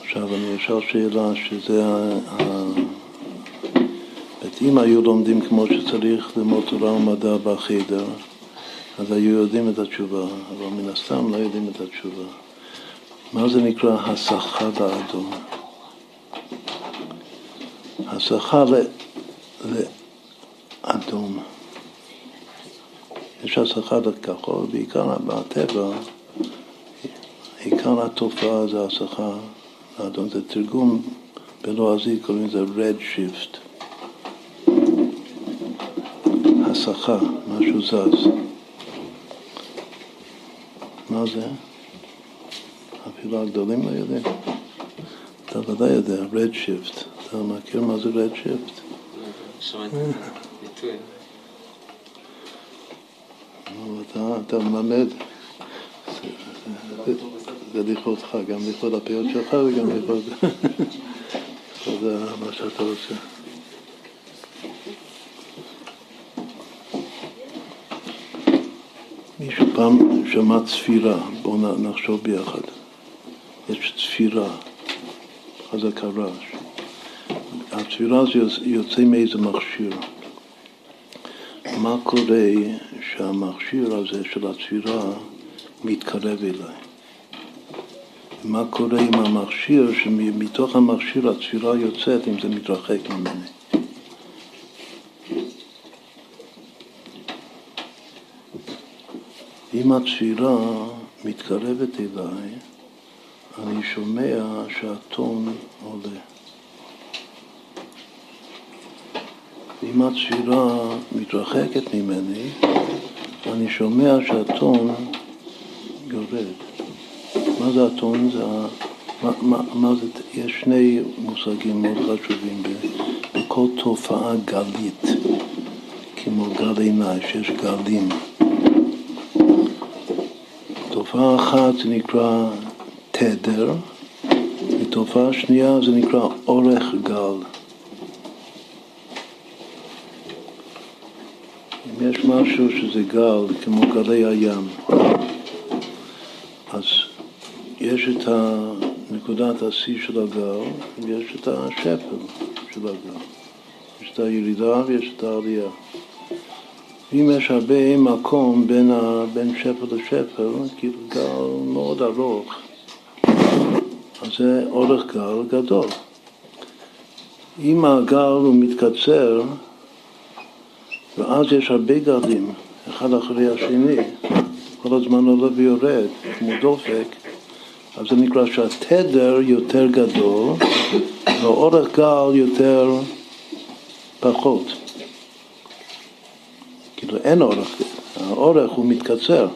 עכשיו אני אשאל שאלה שזה אם היו לומדים כמו שצריך ללמוד תורה ומדע בחדר, אז היו יודעים את התשובה, אבל מן הסתם לא יודעים את התשובה. מה זה נקרא הסחה לאדום? הסחה לאדום. יש הסחה לכחול, בעיקר בטבע, עיקר התופעה זה הסחה לאדום. זה תרגום בלועזי, קוראים לזה red shift. הסחה, משהו זז. מה זה? אפילו הגדולים לא יודעים. אתה ודאי יודע, red shift. אתה מכיר מה זה red shift? אתה, מלמד, זה, זה לכבודך, גם לכבוד הפיות שלך וגם לכבוד מה שאתה רוצה. מישהו פעם שמע צפירה, בואו נחשוב ביחד. יש צפירה, חזקה רעש. הצפירה זה יוצא מאיזה מכשיר. מה קורה שהמכשיר הזה של הצפירה מתקרב אליי? מה קורה עם המכשיר, שמתוך המכשיר הצפירה יוצאת אם זה מתרחק ממני? אם הצפירה מתקרבת אליי, אני שומע שהטון עולה. אם הצפירה מתרחקת ממני, אני שומע שהטון יורד. מה זה הטון? זה ה... מה, מה, מה זה? יש שני מושגים מאוד חשובים בכל תופעה גלית, כמו גל עיניי, שיש גלים. תופעה אחת זה נקרא תדר, ותופעה שנייה זה נקרא אורך גל. אם יש משהו שזה גל, כמו גלי הים, אז יש את נקודת השיא של הגל ויש את השפל של הגל. יש את הירידה ויש את העלייה. אם יש הרבה מקום בין, ה, בין שפל לשפל, כאילו גל מאוד ארוך, אז זה אורך גל גדול. אם הגל הוא מתקצר, ואז יש הרבה גלים, אחד אחרי השני, כל הזמן עולה ויורד, כמו דופק, אז זה נקרא שהתדר יותר גדול והאורך גל יותר פחות. כאילו אין אורך, האורך הוא מתקצר.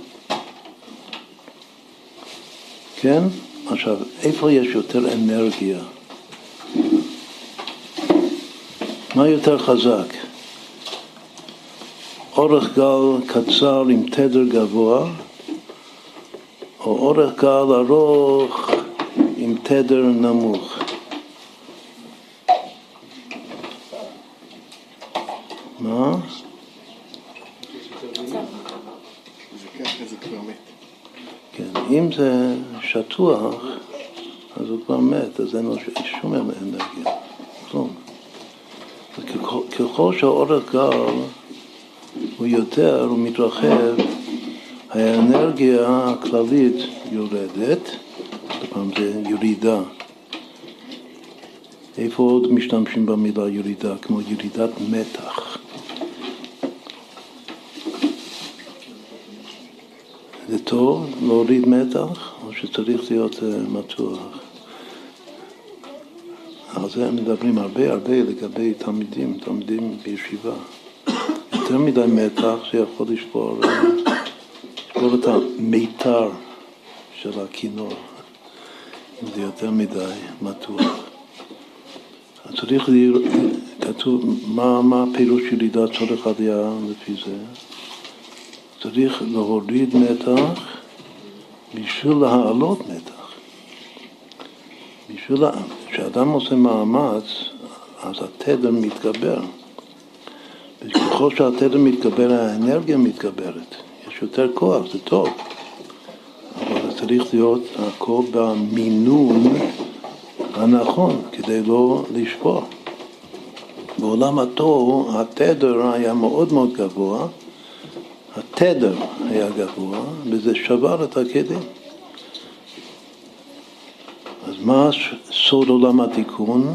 כן? עכשיו, איפה יש יותר אנרגיה? מה יותר חזק? אורך גל קצר עם תדר גבוה, או אורך גל ארוך עם תדר נמוך. מה? כן, אם זה שטוח, אז הוא כבר מת, אז אין לו שום אנרגיה, כלום. ככל שהאורך גל הוא יותר, הוא מתרחב, האנרגיה הכללית יורדת, פעם זה ירידה. איפה עוד משתמשים במילה ירידה? כמו ירידת מתח. זה טוב להוריד מתח, או שצריך להיות uh, מתוח? על זה מדברים הרבה הרבה לגבי תלמידים, תלמידים בישיבה. יותר מדי מתח זה יכול לשבור, לשבור את המיתר של הכינור, אם זה יותר מדי מתוח. צריך לראות, כתוב, מה, מה הפירוש ירידת צורך עלייה לפי זה? צריך להוריד מתח בשביל להעלות מתח. בשביל, כשאדם עושה מאמץ, אז התדר מתגבר. וככל שהתדר מתגבר, האנרגיה מתגברת. יש יותר כוח, זה טוב. אבל זה צריך להיות הכל במינון הנכון, כדי לא לשבור. בעולם התוהו התדר היה מאוד מאוד גבוה, התדר היה גבוה, וזה שבר את הכלים. אז מה סוד עולם התיקון?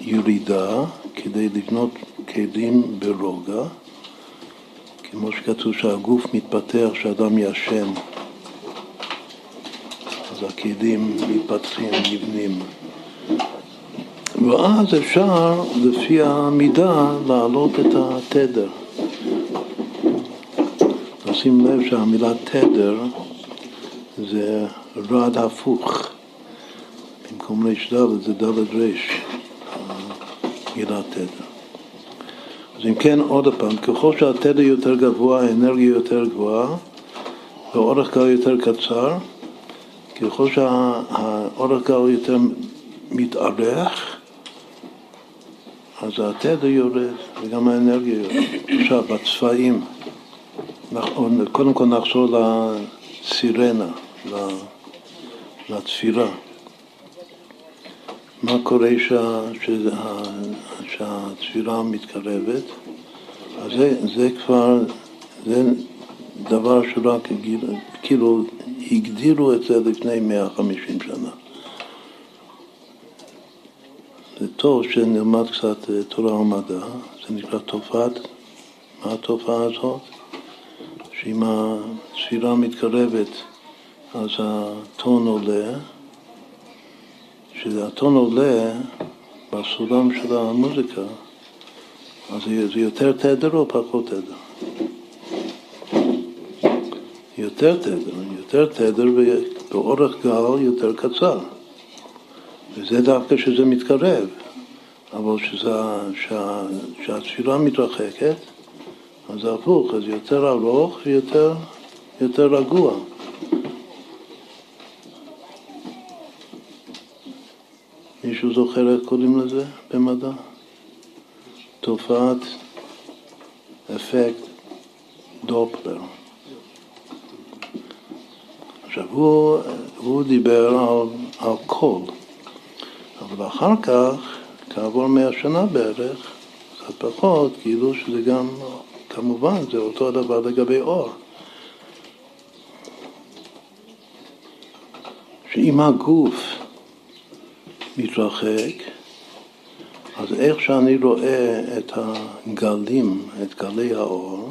ירידה כדי לבנות כלים ברוגע, כמו שכתוב שהגוף מתפתח כשאדם ישן, אז הכלים מתפתחים, נבנים. ואז אפשר לפי המידה להעלות את התדר. שים לב שהמילה תדר זה רד הפוך. במקום רד' זה ד' ר', מילה תדר. אז אם כן, עוד פעם, ככל שהתדר יותר גבוה, האנרגיה יותר גבוהה, ואורך גל יותר קצר, ככל שהאורך גל יותר מתארך, אז התדר יורד וגם האנרגיה יורד. עכשיו, בצבעים, קודם כל נחזור לסירנה, לתפירה. מה קורה שה, שה, שהתפירה מתקרבת? אז זה, זה כבר, זה דבר שרק כאילו הגדירו את זה לפני 150 שנה. זה טוב שנלמד קצת אה, תורה ומדע, זה נקרא תופעת, מה התופעה הזאת? שאם הספירה מתקרבת אז הטון עולה, כשהטון עולה בסולם של המוזיקה, אז זה יותר תדר או פחות תדר? יותר תדר, יותר תדר באורך גל יותר קצר. וזה דווקא שזה מתקרב, אבל שהתפילה מתרחקת, אז זה הפוך, אז יותר ארוך ויותר יותר רגוע. מישהו זוכר איך קוראים לזה במדע? תופעת אפקט דופלר. עכשיו, הוא, הוא דיבר על, על קול. אבל אחר כך, כעבור מאה שנה בערך, קצת פחות, כאילו שזה גם, כמובן, זה אותו הדבר לגבי אור. שאם הגוף מתרחק, אז איך שאני רואה את הגלים, את גלי האור,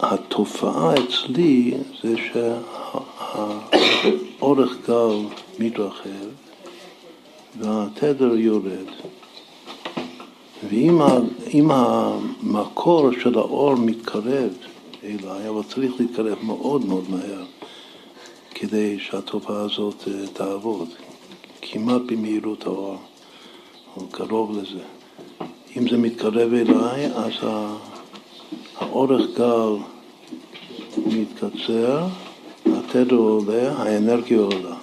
התופעה אצלי זה שהאורך גל מתרחב והתדר יורד. ואם המקור של האור מתקרב אליי, אבל צריך להתקרב מאוד מאוד מהר כדי שהתופעה הזאת אה, תעבוד, כמעט במהירות האור, או קרוב לזה. אם זה מתקרב אליי, אז האורך גל מתקצר, התדר עולה, האנרגיה עולה.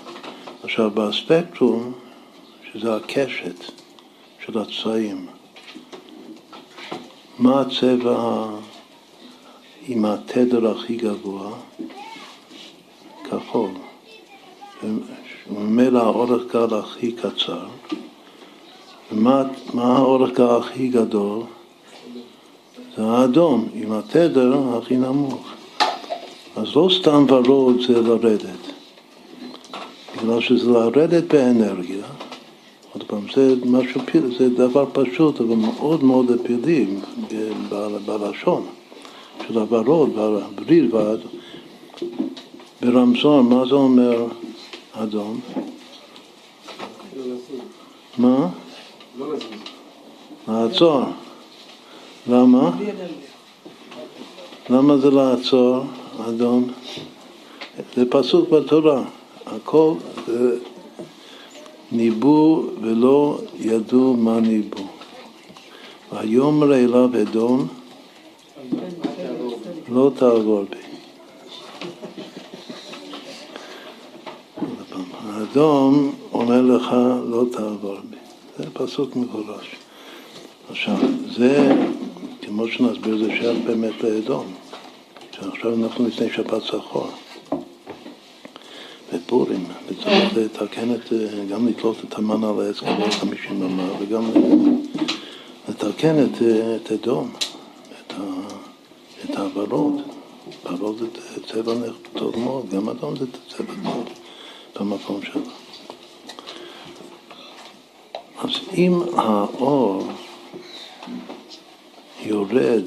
עכשיו, בספקטרום שזה הקשת של הצבעים. מה הצבע עם התדר הכי גבוה? כחול. וממילא האורך גל הכי קצר. ומה האורך גל הכי גדול? זה האדום, עם התדר הכי נמוך. אז לא סתם ורוד זה לרדת, בגלל שזה לרדת באנרגיה, עוד פעם, זה משהו, זה דבר פשוט, אבל מאוד מאוד אפילי בלשון של הוורוד, בלבד. ברמזור, מה זה אומר אדום? מה? לעצור. למה? למה זה לעצור, אדום? זה פסוק בתורה. הכל זה ניבאו ולא ידעו מה ניבאו. ויאמר אליו אדום לא תעבור בי. האדום אומר לך לא תעבור בי. זה פסוק מפורש. עכשיו, זה, כמו שנסביר, זה שייך באמת לאדום. שעכשיו אנחנו לפני שבת זכור. בפורים, וצריך לתקן את, גם לתלות את המן על העץ כבר חמישים אמה, וגם לתקן את, את אדום, את, ה, את הוורוד. ורוד זה צבע טוב מאוד, גם אדום זה צבע טוב במקום שלו. אז אם האור יורד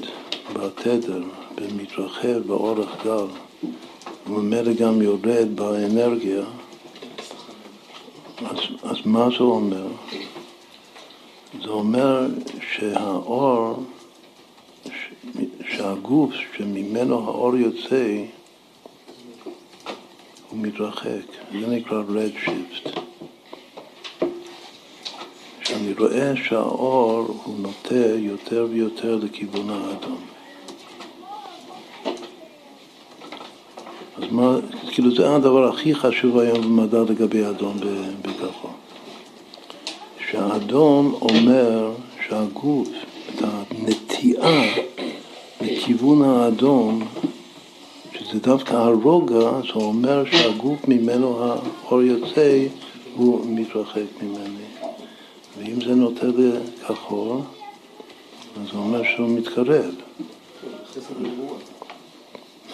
בתדר ומתרחב באורך גל, וממילא גם יורד באנרגיה, אז, אז מה זה אומר? זה אומר שהאור, שהגוף שממנו האור יוצא, הוא מתרחק. זה נקרא רד שיפט. אני רואה שהאור הוא נוטה יותר ויותר לכיוון האדום. מה, כאילו זה הדבר הכי חשוב היום במדע לגבי אדום בכחול. שהאדום אומר שהגוף, את הנטיעה לכיוון האדום, שזה דווקא הרוגע, זה אומר שהגוף ממנו האור יוצא, הוא מתרחק ממני. ואם זה נוטה לכחול, אז זה אומר שהוא מתקרב.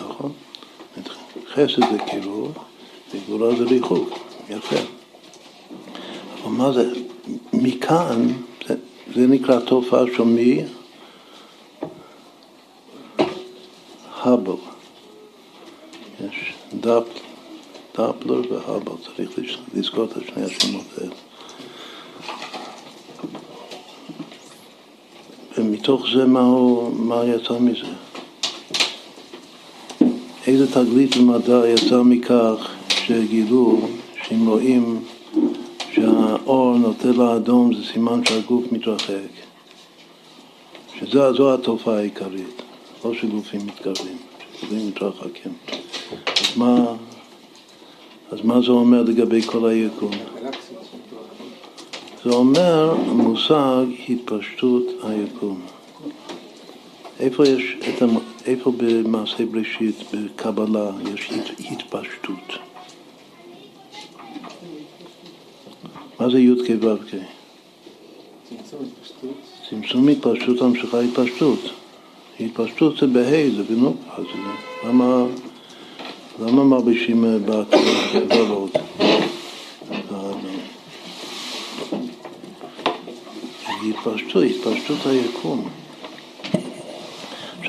נכון. חסד זה קירוב, וגבורה זה ריחוק. יפה. אבל מה זה? מכאן, זה, זה נקרא תופעה של מי? האבל. יש דאפ, דאפלר והאבל, צריך לזכור את שני השמות האלה. ומתוך זה מה, הוא, מה יצא מזה? איזה תגלית במדע יצא מכך שגילו שאם רואים שהאור נוטה לאדום זה סימן שהגוף מתרחק. שזו התופעה העיקרית, לא שגופים מתקרבים, שגופים מתרחקים. אז מה, אז מה זה אומר לגבי כל היקום? זה אומר המושג התפשטות היקום. איפה יש את המ... איפה במעשה בראשית, בקבלה, יש התפשטות? מה זה י"ק ו"ק? צמצום התפשטות המשכה התפשטות. התפשטות זה בה' זה בנוק, אז למה, למה מרבישים בורות? התפשטות, התפשטות היקום.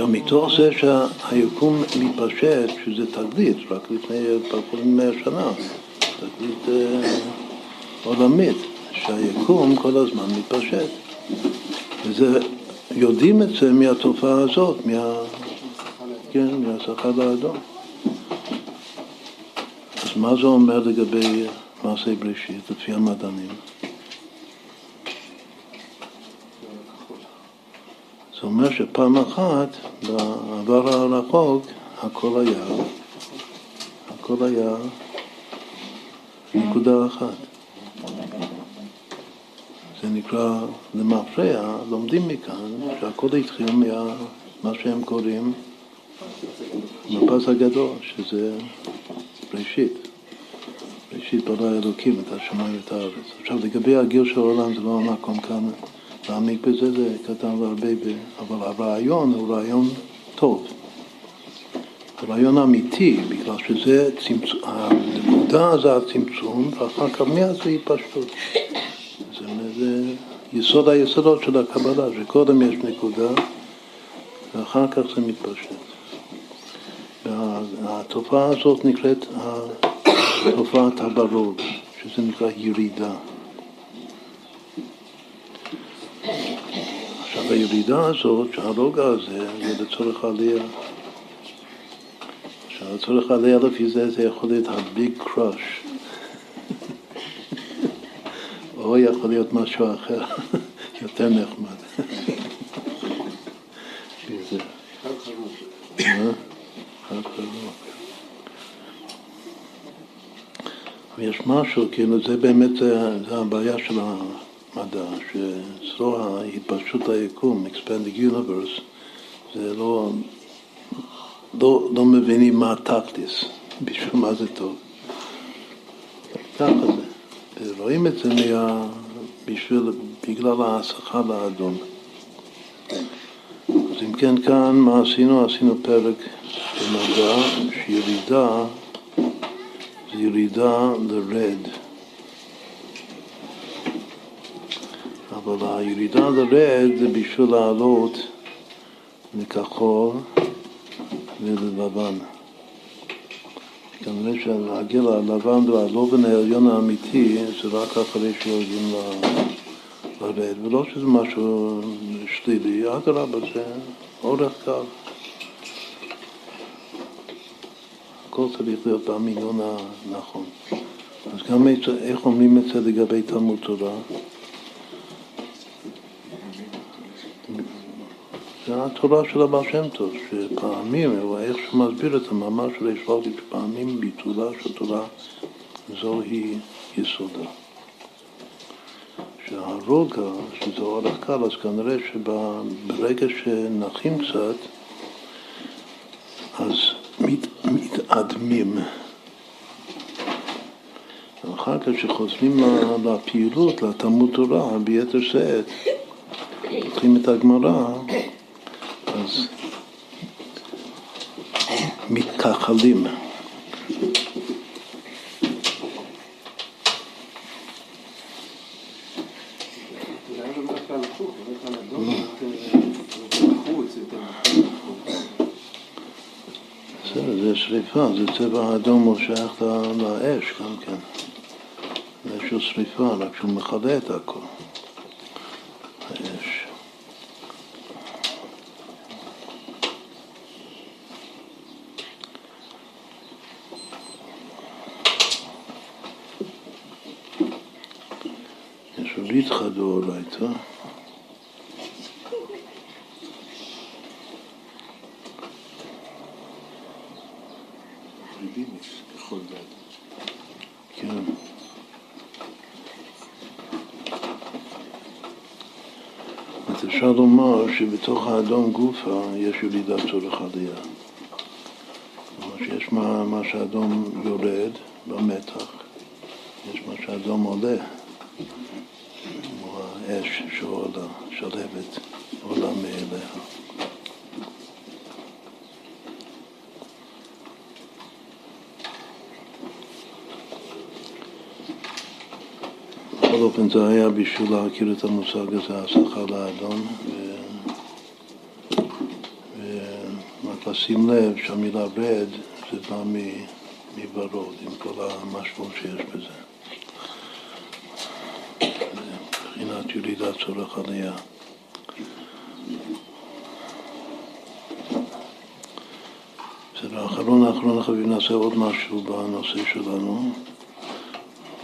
עכשיו, מתוך זה שהיקום מתפשט, שזה תגלית, רק לפני פחות ממאה שנה, תגלית אה, עולמית, שהיקום כל הזמן מתפשט. וזה, יודעים את זה מהתופעה הזאת, מה, כן, מהשכר האדום. אז מה זה אומר לגבי מעשה בראשית, לפי המדענים? זה אומר שפעם אחת, בעבר הרחוק, הכל היה, הכל היה נקודה אחת. זה נקרא למפרע, לומדים מכאן שהכל התחיל ממה שהם קוראים מפס הגדול, שזה ראשית. ראשית ברא אלוקים את השמיים ואת הארץ. עכשיו לגבי הגיל של העולם זה לא המקום כאן להעמיק בזה, זה כתב הרבה, ב... אבל הרעיון הוא רעיון טוב. רעיון אמיתי, בגלל שזה צמצום, הנקודה זה הצמצום, ואחר כך מיד זה התפשטות. זה, זה יסוד היסודות של הקבלה, שקודם יש נקודה, ואחר כך זה מתפשט. והתופעה הזאת נקראת תופעת הברור, שזה נקרא ירידה. הירידה הזאת, שהרוגע הזה, זה לצורך עלייה. עכשיו לצורך עלייה לפי זה, זה יכול להיות הביג קראש. או יכול להיות משהו אחר, יותר נחמד. יש משהו, כאילו זה באמת, זה הבעיה של המדע, שאצלו ההתפשטות היקום, expanding universe, זה לא, לא, לא מבינים מה הטקטיס, בשביל מה זה טוב. ככה זה. רואים את זה מה, בשביל, בגלל השכר האדום. אז אם כן, כאן מה עשינו? עשינו פרק במדע שירידה זה ירידה לרד. אבל הירידה לרד זה בשביל לעלות לכחול וללבן. כנראה שהגיל הלבן והלובן העליון האמיתי זה רק אחרי שיורדים לרד, ולא שזה משהו שלילי, אדרבה זה אורך קל. הכל צריך להיות במינון הנכון. אז גם איך אומרים את זה לגבי תלמוד תורה? זה התורה של הבעל שם טוב, שפעמים, איך שהוא מסביר את המאמר של יש לוגיק, שפעמים ביטולה של תורה זוהי יסודה. שהרוגע, שזה אורך קל, אז כנראה שברגע שנחים קצת, אז מת, מתאדמים. ואחר כך כשחוזרים לפעילות, לתלמוד תורה, ביתר שאת, פותחים את הגמרא, אז מתכחלים. זה שריפה, זה צבע אדום מושך לאש גם כן. זה איזושהי שריפה, רק שהוא מכלה את הכל. האש. התחדו אולי, טוב? כן. אז אפשר לומר שבתוך האדום גופה יש ילידת צורך עלייה. כלומר שיש מה, מה שאדום יורד במתח, יש מה שאדום עולה, האש שעולה, שלהבת עולה מאליה. בכל אופן זה היה בשביל להכיר את המושג הזה, השכר לאדום, ורק לשים לב שהמילה רד זה בא מוורוד, עם כל המשמעות שיש בזה. מבחינת ירידת צורך עלייה. בסדר, אחרון האחרון החביב נעשה עוד משהו בנושא שלנו.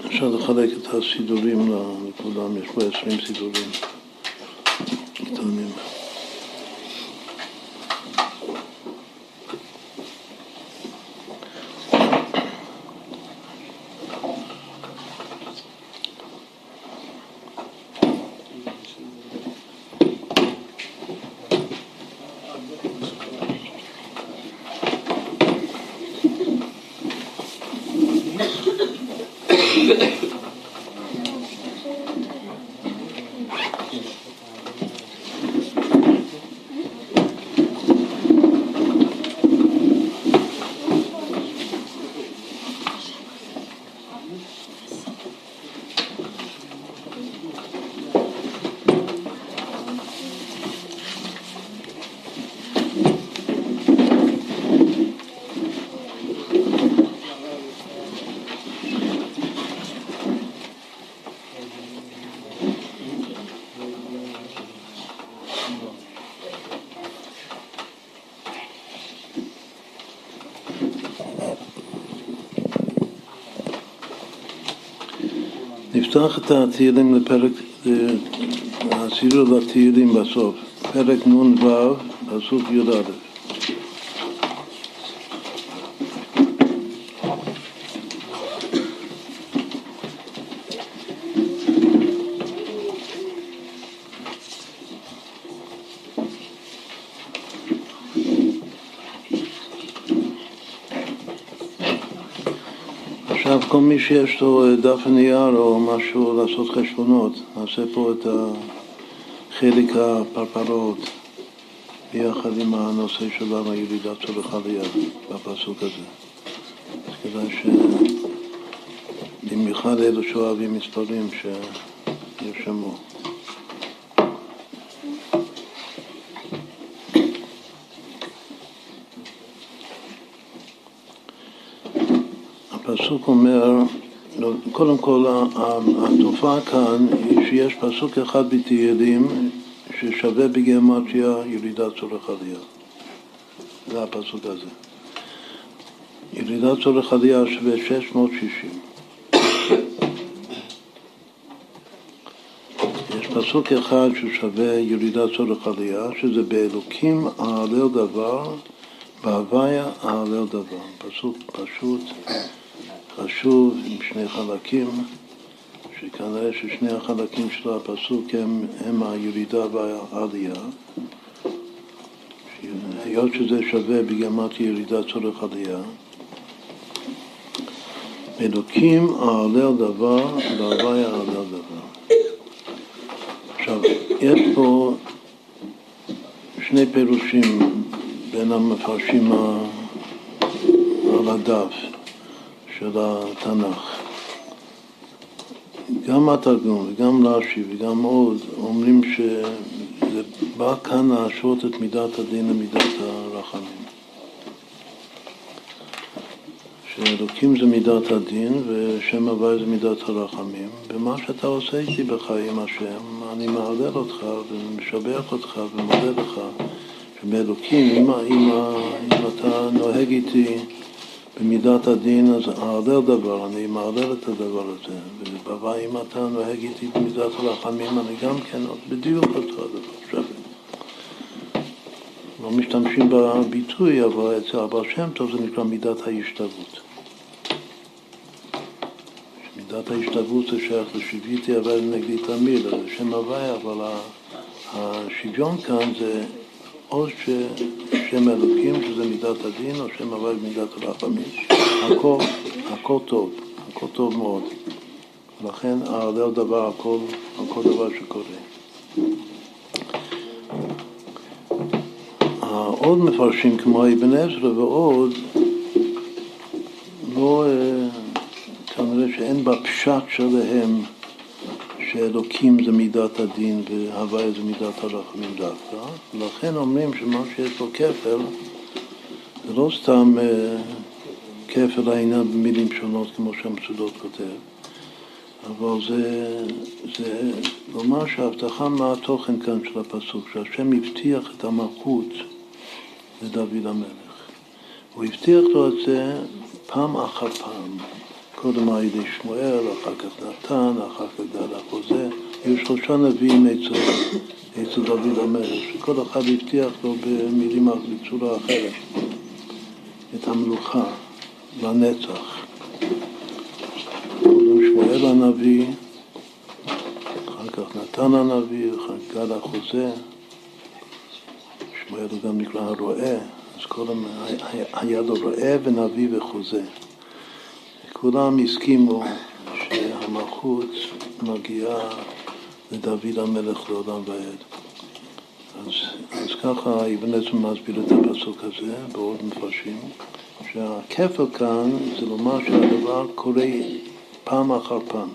אפשר לחלק את הסידורים לכולם, יש פה עשרים סידורים קטנים. נפתח את התהילים לפרק, הסידור לתהילים בסוף, פרק נ"ו, פסוק י"א. עכשיו כל מי שיש לו דף נייר או משהו לעשות חשבונות, נעשה פה את חלק הפרפרות ביחד עם הנושא שלנו, ירידת צורך עלייה, בפסוק הזה. אז כדאי ש... במיוחד אלו שאוהבים מספרים שירשמו. הפסוק אומר, קודם כל התופעה כאן היא שיש פסוק אחד בתהילים ששווה בגימטריה ירידת צורך עלייה. זה הפסוק הזה. ירידת צורך עלייה שווה 660. יש פסוק אחד ששווה ירידת צורך עלייה, שזה באלוקים אהלל דבר, בהוויה אהלל דבר. פסוק פשוט, חשוב, עם שני חלקים, שכנראה ששני החלקים של הפסוק הם, הם הירידה והעלייה. היות שזה שווה בגמת ירידת צורך עלייה, אלוקים אהלל דבר, בהוויה אהלל דבר. עכשיו, יש פה שני פירושים בין המפרשים על הדף של התנ"ך. גם התרגום וגם רש"י וגם עוד אומרים שזה בא כאן להשוות את מידת הדין למידת הרחמים. שאלוקים זה מידת הדין ושם הוואי זה מידת הרחמים. ומה שאתה עושה איתי בחיים השם, אני מהלל אותך ומשבח אותך ומודה לך שבאלוקים, אם, אם, אם אתה נוהג איתי במידת הדין, אז אהלל דבר, אני מהלל את הדבר הזה. ובבא, אם אתה נוהג איתי במידת הרחמים, אני גם כן בדיוק אותו הדבר. עכשיו, לא משתמשים בביטוי, אבל אצל הבעל שם טוב זה נקרא מידת ההשתוות. מידת ההשתוות זה שייך לשוויתי אבל נגדי תמיד, זה שם הוויה, אבל השוויון כאן זה או ששם אלוקים, שזה מידת הדין, או שם הוויה מידת הרחמים. הכל, הכל טוב, הכל טוב מאוד. ולכן הלל דבר, הכל, הכל דבר שקורה. עוד מפרשים כמו אבן עזרא ועוד, לא, אה, כנראה שאין בפשט שלהם שאלוקים זה מידת הדין והוויה זה מידת הרחמים דווקא, ולכן אומרים שמה שיש לו כפל זה לא סתם אה, כפל העניין במילים שונות כמו שהמצודות כותב, אבל זה, זה לומר שההבטחה מה התוכן כאן של הפסוק, שהשם הבטיח את המלכות לדוד המלך. הוא הבטיח לו את זה פעם אחר פעם. קודם על ידי שמואל, אחר כך נתן, אחר כך גד החוזה. היו שלושה נביאים אצל דוד המלך, שכל אחד הבטיח לו במילים בצורה אחרת את המלוכה לנצח. קודם שמואל הנביא, אחר כך נתן הנביא, אחר כך גד החוזה. שמואל הוא גם נקרא הרועה, אז קודם היה לו רועה ונביא וחוזה. כולם הסכימו שהמלכות מגיעה לדוד המלך לעולם ועד. אז, אז ככה אבן עזר מסביר את הפסוק הזה בעוד מפרשים, שהכפל כאן זה לומר שהדבר קורה פעם אחר פעם.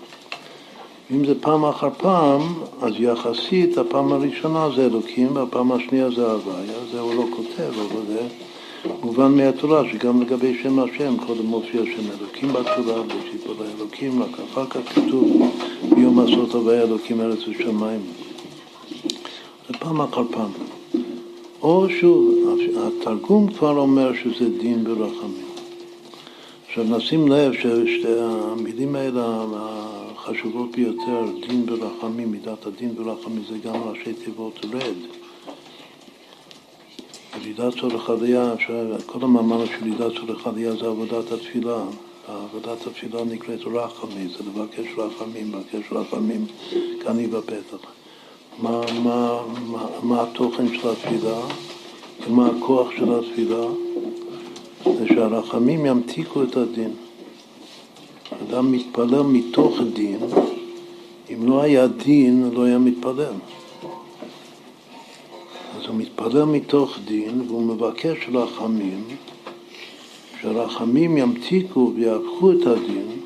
אם זה פעם אחר פעם, אז יחסית הפעם הראשונה זה אלוקים והפעם השנייה זה הוויה, זה הוא לא כותב, אבל זה מובן מהתורה שגם לגבי שם השם קודם מופיע שם אלוקים בתורה, בשיפור האלוקים, רק אחר כך כתוב ביום עשות הוויה אלוקים ארץ ושמיים. זה פעם אחר פעם. או שוב, התרגום כבר אומר שזה דין ברחמים. עכשיו נשים לב ששתי המילים האלה החשובות ביותר, דין ברחמים, מידת הדין ברחמים, זה גם ראשי תיבות רד. ירידת צורך עלייה, כל המאמר של ירידת צורך עלייה זה עבודת התפילה. עבודת התפילה נקראת רחמי, זה לבקש רחמים, לבקש רחמים, כאן היא בפתח. מה, מה, מה, מה התוכן של התפילה ומה הכוח של התפילה? זה שהרחמים ימתיקו את הדין. אדם מתפלל מתוך דין, אם לא היה דין, לא היה מתפלל. אז הוא מתפלל מתוך דין והוא מבקש רחמים, שרחמים ימתיקו ויהפכו את הדין.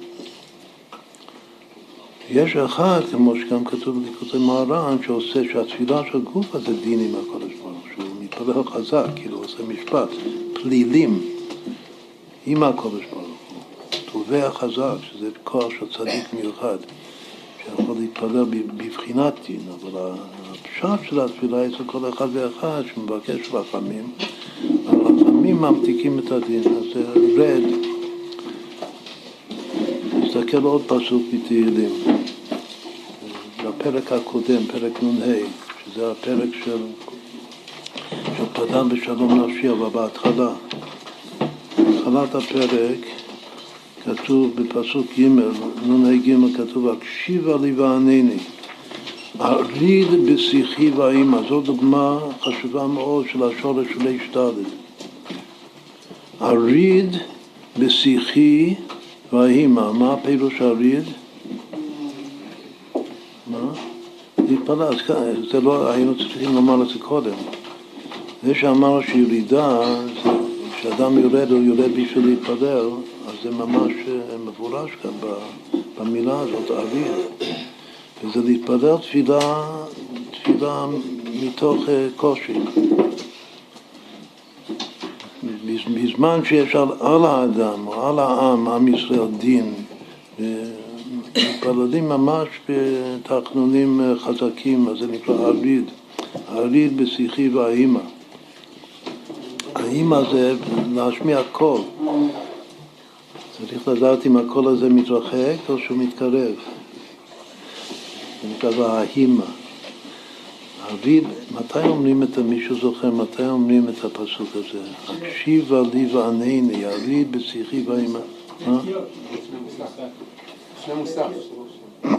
יש אחד, כמו שגם כתוב בליקוטי מהר"ן, שעושה שהתפילה של גוף הזה דין עם הקודש ברוך שהוא מתפלל חזק, כאילו עושה משפט, פלילים עם הקודש ברוך הוא, תובע חזק, שזה כוח של צדיק מיוחד. שיכול להתפלל בבחינת דין, אבל הפשט של התפילה אצל כל אחד ואחד שמבקש רחמים, הרחמים ממתיקים את הדין, אז זה רד. נסתכל עוד פסוק בתהילים, בפ' הפרק הקודם, פרק נ"ה, שזה הפרק של, של פדן בשלום נפשי, אבל בהתחלה, בהתחלת הפרק כתוב בפסוק ג', נ"ה ג', כתוב, הקשיבה לי וענני. אריד בשיחי והאימא, זו דוגמה חשובה מאוד של השורש של השתלת. אריד בשיחי והאימא, מה הפירוש אריד? מה? להתפלל, זה לא, היינו צריכים לומר את זה קודם. זה שאמר שירידה, כשאדם יורד, הוא יורד בשביל להתפלל, זה ממש אה, מפורש כאן במילה הזאת, אריד. וזה להתפלל תפילה, תפילה מתוך אה, קושי. בזמן שיש על, על האדם או על העם, עם ישראל, דין, מתפללים ממש בתחנונים אה, חזקים, אז זה נקרא אריד, אריד בשיחי והאימא. האימא זה להשמיע קול. צריך לדעת אם הקול הזה מתרחק או שהוא מתקרב. זה נקרא והאימא. אביב, מתי אומרים את, מישהו זוכר, מתי אומרים את הפסוק הזה? הקשיבה לי וענני, אביב בשיחי והאימא.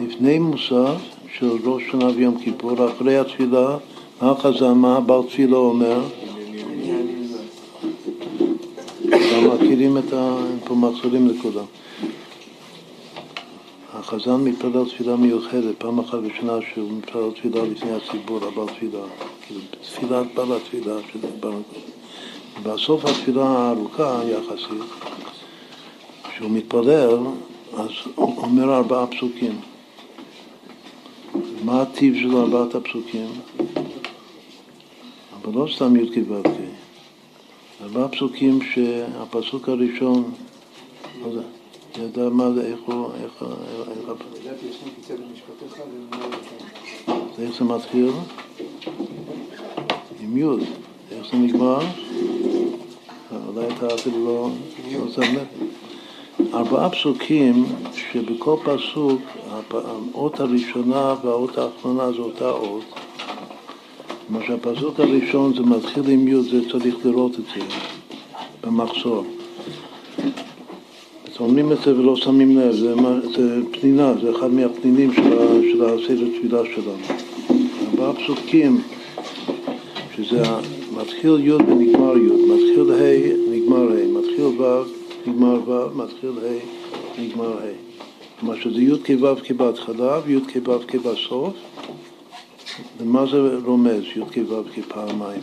לפני מוסף של ראש שנה ויום כיפור, אחרי התפילה, החזן, מה הבעל תפילה אומר? מכירים את ה... פה מחזירים לכולם. החזן מתפלל תפילה מיוחדת, פעם אחת בשנה שהוא מתפלל תפילה לפני הציבור, הבעל תפילה, כאילו תפילת בעל התפילה, בסוף התפילה הארוכה יחסית, כשהוא מתפלל, אז הוא אומר ארבעה פסוקים. מה הטיב של ארבעת הפסוקים? אבל לא סתם י"ק ו"ק. ארבעה פסוקים שהפסוק הראשון? ידע מה זה, איך הוא, איך, איך, איך זה מתחיל? עם י', איך זה נגמר? אולי אתה אפילו לא, לא שם לב. ארבעה פסוקים שבכל פסוק האות הראשונה והאות האחרונה זה אותה אות. כלומר שהפסוק הראשון זה מתחיל עם י', זה צריך לראות את זה במחסור. אומרים את זה ולא שמים לב, זה, זה פנינה, זה אחד מהפנינים של הסדר תפילה שלנו. ארבעה פסוקים, שזה מתחיל י' ונגמר י', מתחיל ה', נגמר ה', מתחיל ו', נגמר ו', מתחיל ה', נגמר ה'. כלומר שזה י' כו' כבהתחלה וי' כו' כבסוף. ומה זה רומז, י' כו' כפעמיים?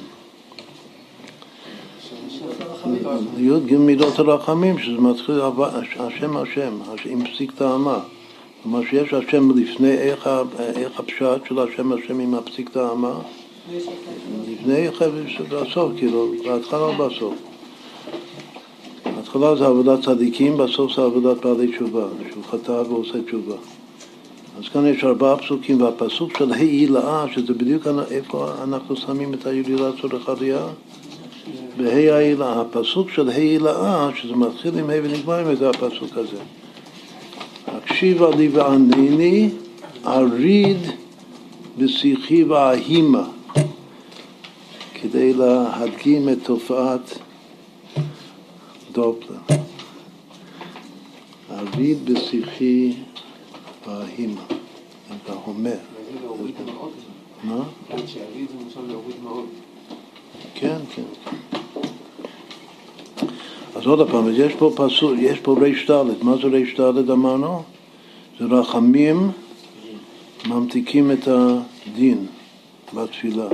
י"ג מידות הרחמים, שזה מתחיל השם השם, עם פסיק טעמה. כלומר שיש השם לפני, איך, איך הפשט של השם השם עם הפסיק טעמה? לפני בסוף, כאילו, בהתחלה או בסוף. בהתחלה זה עבודת צדיקים, בסוף זה עבודת בעלי תשובה, שהוא חטא ועושה תשובה. אז כאן יש ארבעה פסוקים, והפסוק של העילאה, שזה בדיוק איפה אנחנו שמים את הילילה צורך עלייה, בה"א העילה. הפסוק של העילאה, שזה מתחיל עם ה' ונגמר עם זה הפסוק הזה. הקשיבה לי וענני, אריד בשיחי וההימה, כדי להדגים את תופעת דופלר. אריד בשיחי וההימה, וההומה. מה? כן, כן. אז עוד פעם, יש פה פסוק, יש פה ריש ד', מה זה ריש ד' אמרנו? זה רחמים ממתיקים את הדין בתפילה.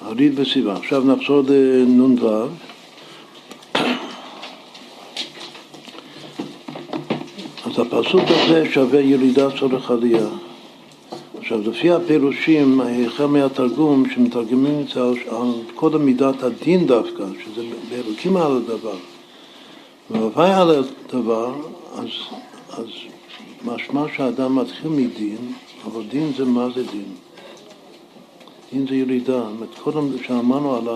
הריד וסיבה. עכשיו נחזור לנ"ו. הפסוק הזה שווה ירידה צורך עלייה. עכשיו, לפי הפירושים, החל מהתרגום, שמתרגמים את זה על, על קודם מידת הדין דווקא, שזה באלוקים על הדבר, והווי על הדבר, אז, אז משמע שהאדם מתחיל מדין, אבל דין זה מה זה דין? דין זה ירידה. זאת אומרת, קודם שאמרנו על,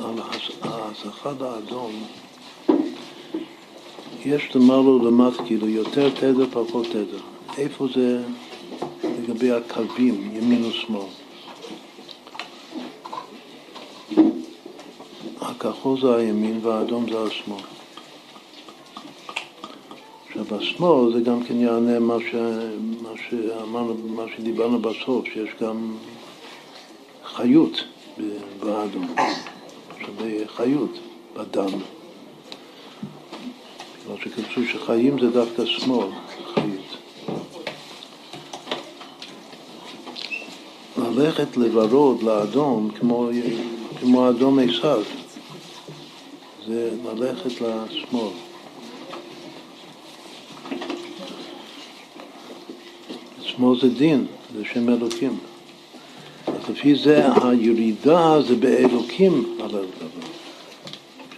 על ההסחת האדום, יש למעלה ולמטה, כאילו יותר תדר, פחות תדר. איפה זה לגבי הקווים, ימין ושמאל. הכחול זה הימין והאדום זה השמאל. עכשיו, השמאל זה גם כן יענה מה, ש... מה שאמרנו, מה שדיברנו בסוף, שיש גם חיות באדום, שווה חיות בדם. כמו שכתוב שחיים זה דווקא שמאל, חיות. ללכת לוורוד, לאדום, כמו, כמו אדום עשיו, זה ללכת לשמאל. שמאל זה דין, זה שם אלוקים. אז לפי זה הירידה זה באלוקים על הדבר,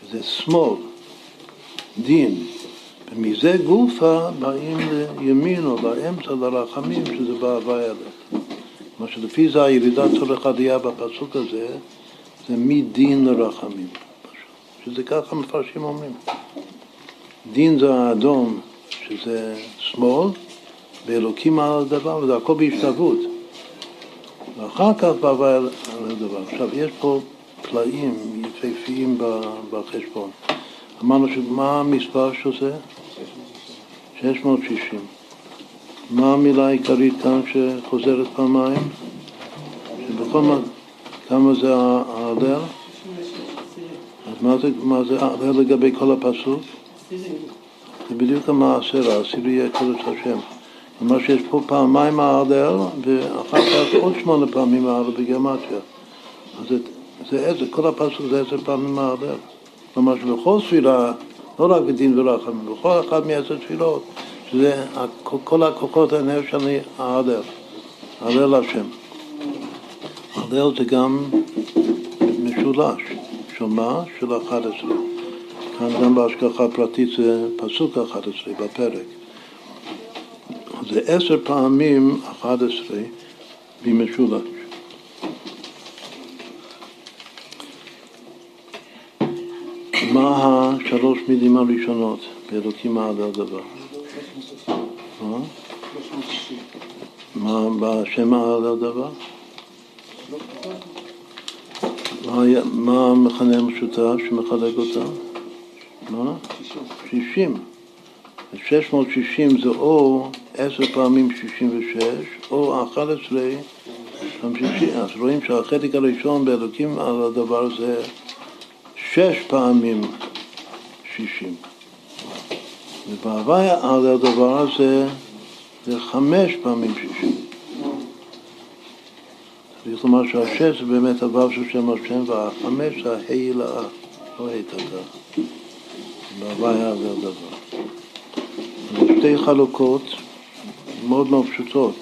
שזה שמאל, דין. ומזה גופה באים לימין או לאמצע, לרחמים, שזה בהווי הלך. מה שלפי זה הירידה צורך עלייה בפסוק הזה, זה מדין לרחמים. שזה ככה מפרשים אומרים. דין זה האדום, שזה שמאל, ואלוקים על הדבר, וזה הכל בהשתלבות. ואחר כך בהווי על הדבר. עכשיו, יש פה פלאים יפהפיים בחשבון. אמרנו שמה המספר של זה? 660. מה המילה העיקרית כאן שחוזרת פעמיים? שבכל מה, כמה זה ההלל? אז מה זה, מה זה ההלל לגבי כל הפסוק? זה בדיוק המעשר, העשירי יהיה קודש השם. כלומר שיש פה פעמיים ההלל ואחר כך עוד שמונה פעמים ההלל בגימטריה. אז זה, זה עשר, כל הפסוק זה עשר פעמים ההלל. כלומר שבכל ספירה, לא רק בדין ורחמים, בכל אחת מעשר תפילות, שזה כל הכוחות הנר שאני ההלל, ההלל השם. ההלל זה גם משולש, של מה? של 11. כאן גם בהשגחה פרטית זה פסוק 11 בפרק. זה עשר פעמים 11 במשולש. מה השלוש מילים הראשונות באלוקים על הדבר? מה בשם על הדבר? מה המכנה המשותף שמחלק אותם? מה? שישים. 660 זה או עשר פעמים 66 או 11 פעמים 60. אז רואים שהחלק הראשון באלוקים על הדבר זה שש פעמים שישים. ובהווי על הדבר הזה זה חמש פעמים שישים. צריך לומר שהשש זה באמת הוו של שם השם והחמש זה ההילאה, לא ההתתה. בהווי על הדבר. שתי חלוקות מאוד מאוד פשוטות.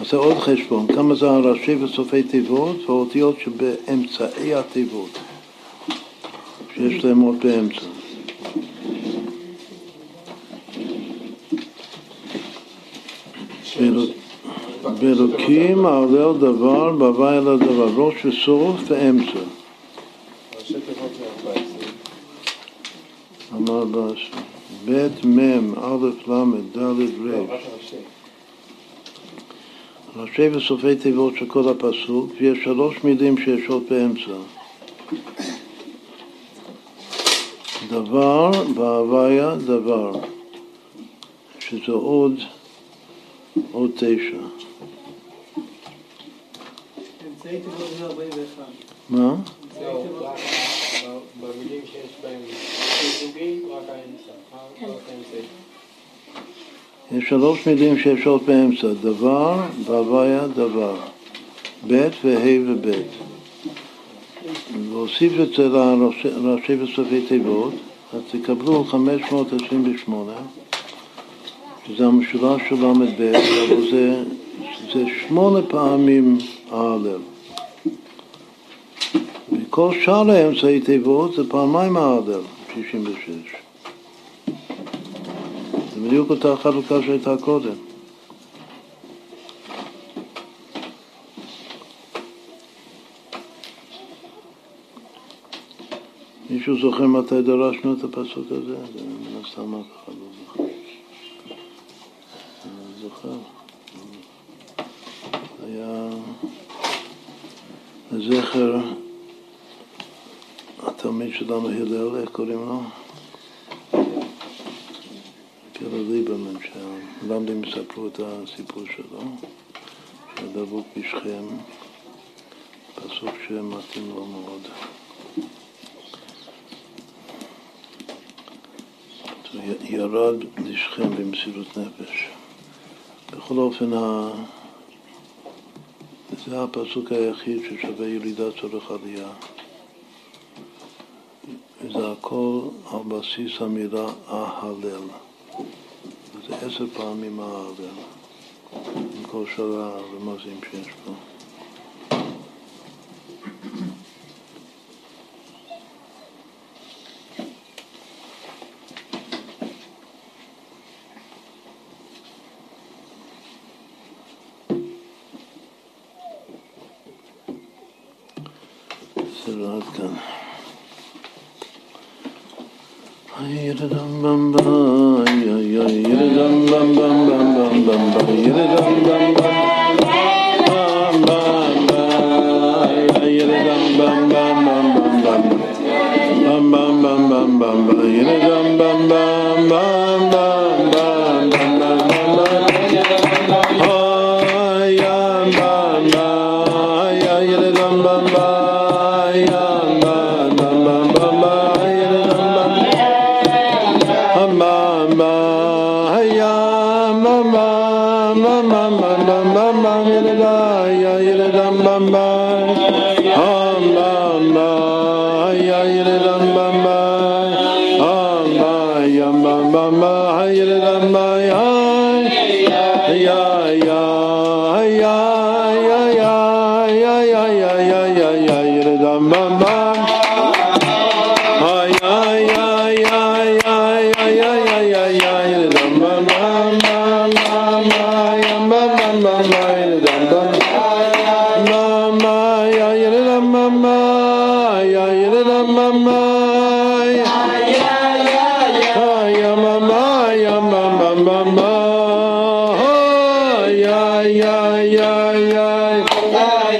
נעשה עוד חשבון, כמה זה הראשי וסופי תיבות והאותיות שבאמצעי התיבות. שיש להם עוד באמצע. באלוקים העולל דבר, בהווי על הדבר, ראש וסוף ואמצע. אמר באשר, ב' מ' א' ל' ד' ר' ראשי וסופי תיבות של כל הפסוק, ויש שלוש מילים שיש עוד באמצע. דבר בהוויה דבר, שזה עוד, עוד תשע. מה? סוגים, רק האמצע. יש שלוש מילים שיש עוד באמצע, דבר, בהוויה, דבר, ב' וה' וב'. להוסיף את זה לראשי וסופי תיבות, אז תקבלו 528, שזה המשולש של ל"ב, אבל זה, זה שמונה פעמים ההלל. וכל שאר האמצעי תיבות זה פעמיים ההלל, 66. זה בדיוק אותה חלוקה שהייתה קודם. מישהו זוכר מתי דרשנו את הפסוק הזה? זה מן הסתם אף אחד לא זוכר. זוכר? לזכר התלמיד שלנו הלל, איך קוראים לו? הלל ליברמן, שהלמדים יספרו את הסיפור שלו, שהדבוק בשכם, פסוק שמתאים לו מאוד. ירד לשכם במסירות נפש. בכל אופן, זה הפסוק היחיד ששווה ירידה צורך עלייה. זה הכל על בסיס המילה ההלל. זה עשר פעמים ההלל, עם כל שאר הרמזים שיש פה.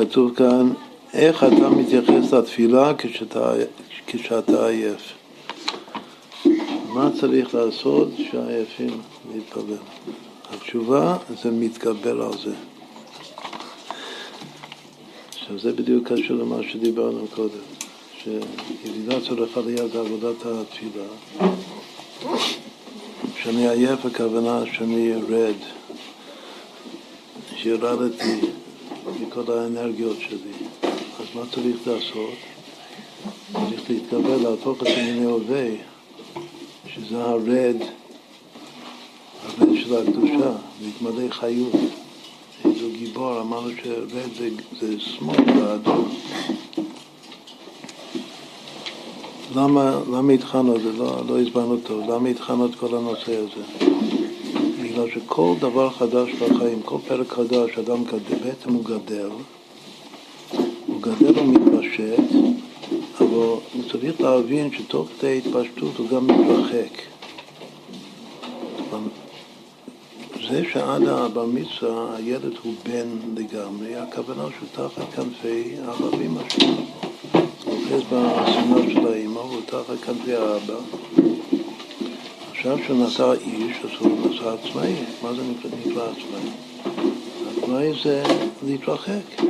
כתוב כאן איך אתה מתייחס לתפילה כשאתה, כשאתה עייף. מה צריך לעשות שהעייפים להתפלל? התשובה זה מתגבר על זה. עכשיו זה בדיוק קשור למה שדיברנו קודם, שירידת צורך עלייה זה עבודת התפילה. כשאני עייף הכוונה שאני רד, שירדתי מכל האנרגיות שלי, אז מה צריך לעשות? צריך להתקבל, להפוך את ענייני הווה, שזה הרד, הרד של הקדושה, להתמלא חיות. איזו גיבור, אמרנו שרד זה, זה שמאל באדום. למה, למה התחלנו את זה? לא, לא הסברנו טוב. למה התחלנו את כל הנושא הזה? בגלל שכל דבר חדש בחיים, כל פרק חדש, אדם גדל, בעצם הוא גדל, הוא גדל ומתפשט, אבל הוא צריך להבין שתוך כדי התפשטות הוא גם מתרחק. זה שעד הבר מצווה הילד הוא בן לגמרי, הכוונה שהוא תחת כנפי אבא ואמא שלו. הוא אוחז בסינה של האמא, הוא תחת כנפי האבא. עכשיו נעשה איש, אז הוא נעשה עצמאי. מה זה נקרא עצמאי? עצמאי זה להתרחק.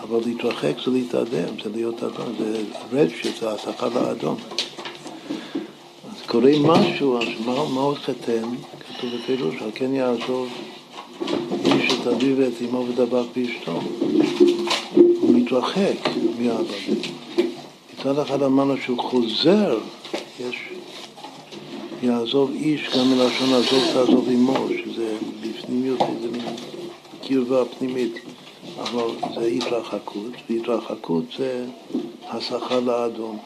אבל להתרחק זה להתאדם, זה להיות אדום, זה רדשת, זה השכר לאדום. אז קורה משהו, אז מה, מה עוד חתם? כתוב בפירוש, על כן יעזוב איש את אביו ואת אמו ודבק באשתו. הוא מתרחק מהעבדים. מצד אחד אמרנו שהוא חוזר, יש יעזוב איש גם מלשון עזוב תעזוב עמו, שזה בפנימיות, זה מין קרבה פנימית, אבל זה התרחקות, והתרחקות זה הסחה לאדום,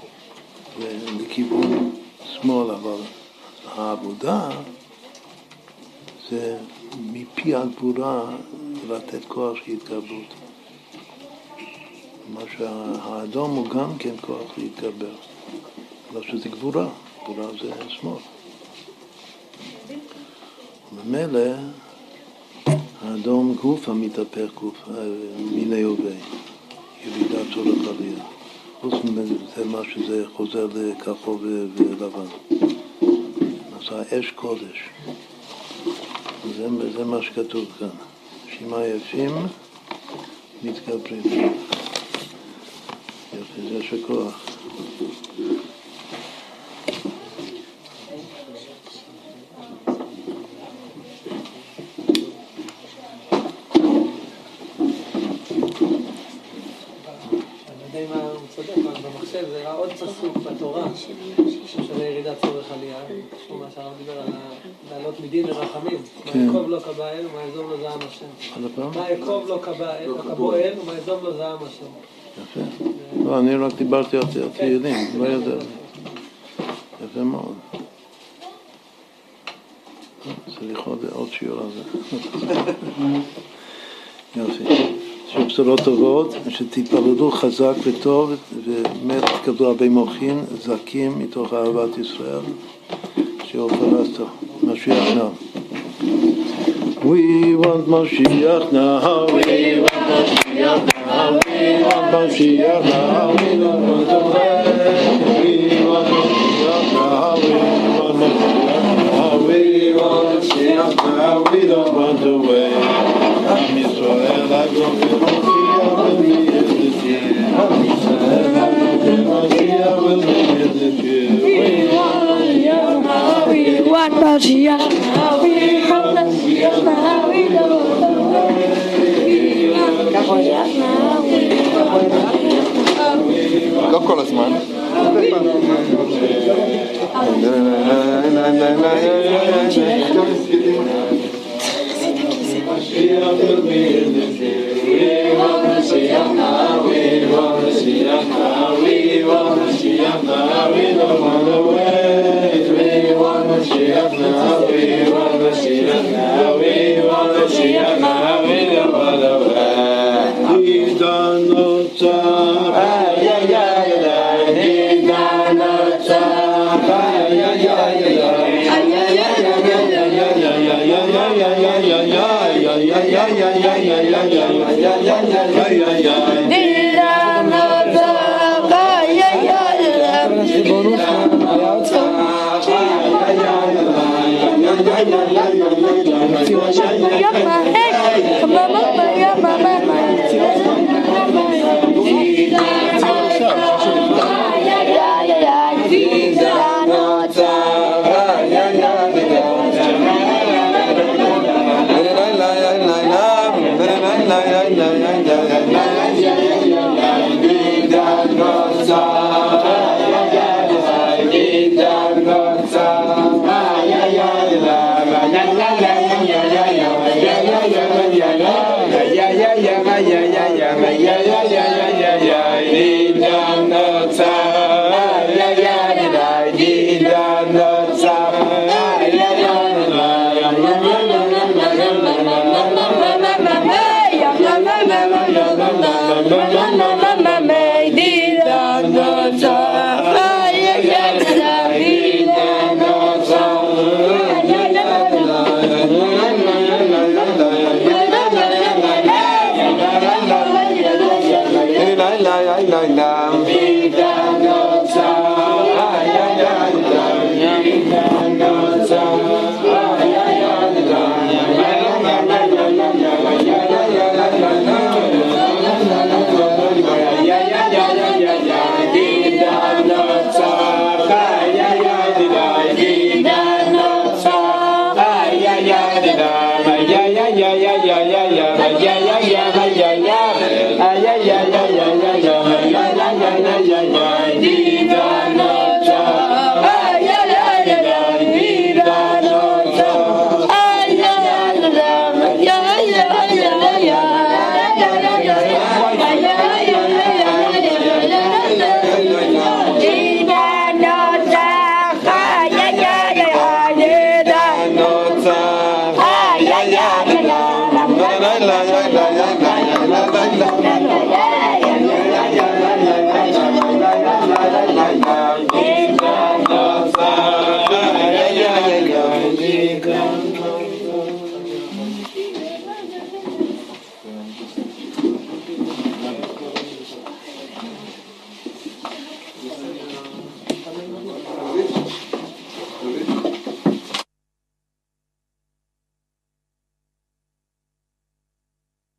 לכיוון שמאל, אבל העבודה זה מפי הגבורה לתת כוח של התגברות. מה שהאדום הוא גם כן כוח להתגבר, אלא שזה גבורה, גבורה זה שמאל. וממילא האדום גוף המתהפך גוף, מיני הווה, ירידה צורך עלייה. חוץ מזה מה שזה חוזר לכחול ולבן. נעשה אש קודש. זה, זה מה שכתוב כאן. שמע יפים מתגברים. יופי, זה שכוח. פסוק בתורה של ירידת צורך עלייה, כמו מה שהרב דיבר על לעלות מדין לרחמים, מה יקוב לו כבאל ומה יזום לו זעם השם. מה יקוב לו כבאל ומה יזום לו זעם השם. יפה. לא, אני רק דיברתי על תהילים, לא יודע. יפה מאוד. צריך עוד שיעור על זה. יופי. שיהיו בשורות טובות, שתתפללו חזק וטוב, ובאמת תקבלו הרבה מוחין, זקים מתוך אהבת ישראל, שאופרסת, משיח נא. We want Mashiach now, we want Mashiach now, we want Mashiach now, we don't want to wait. We want Mashiach now, we want Mashiach now, we want Mashiach now, we don't want to wait. Nicolas Man. We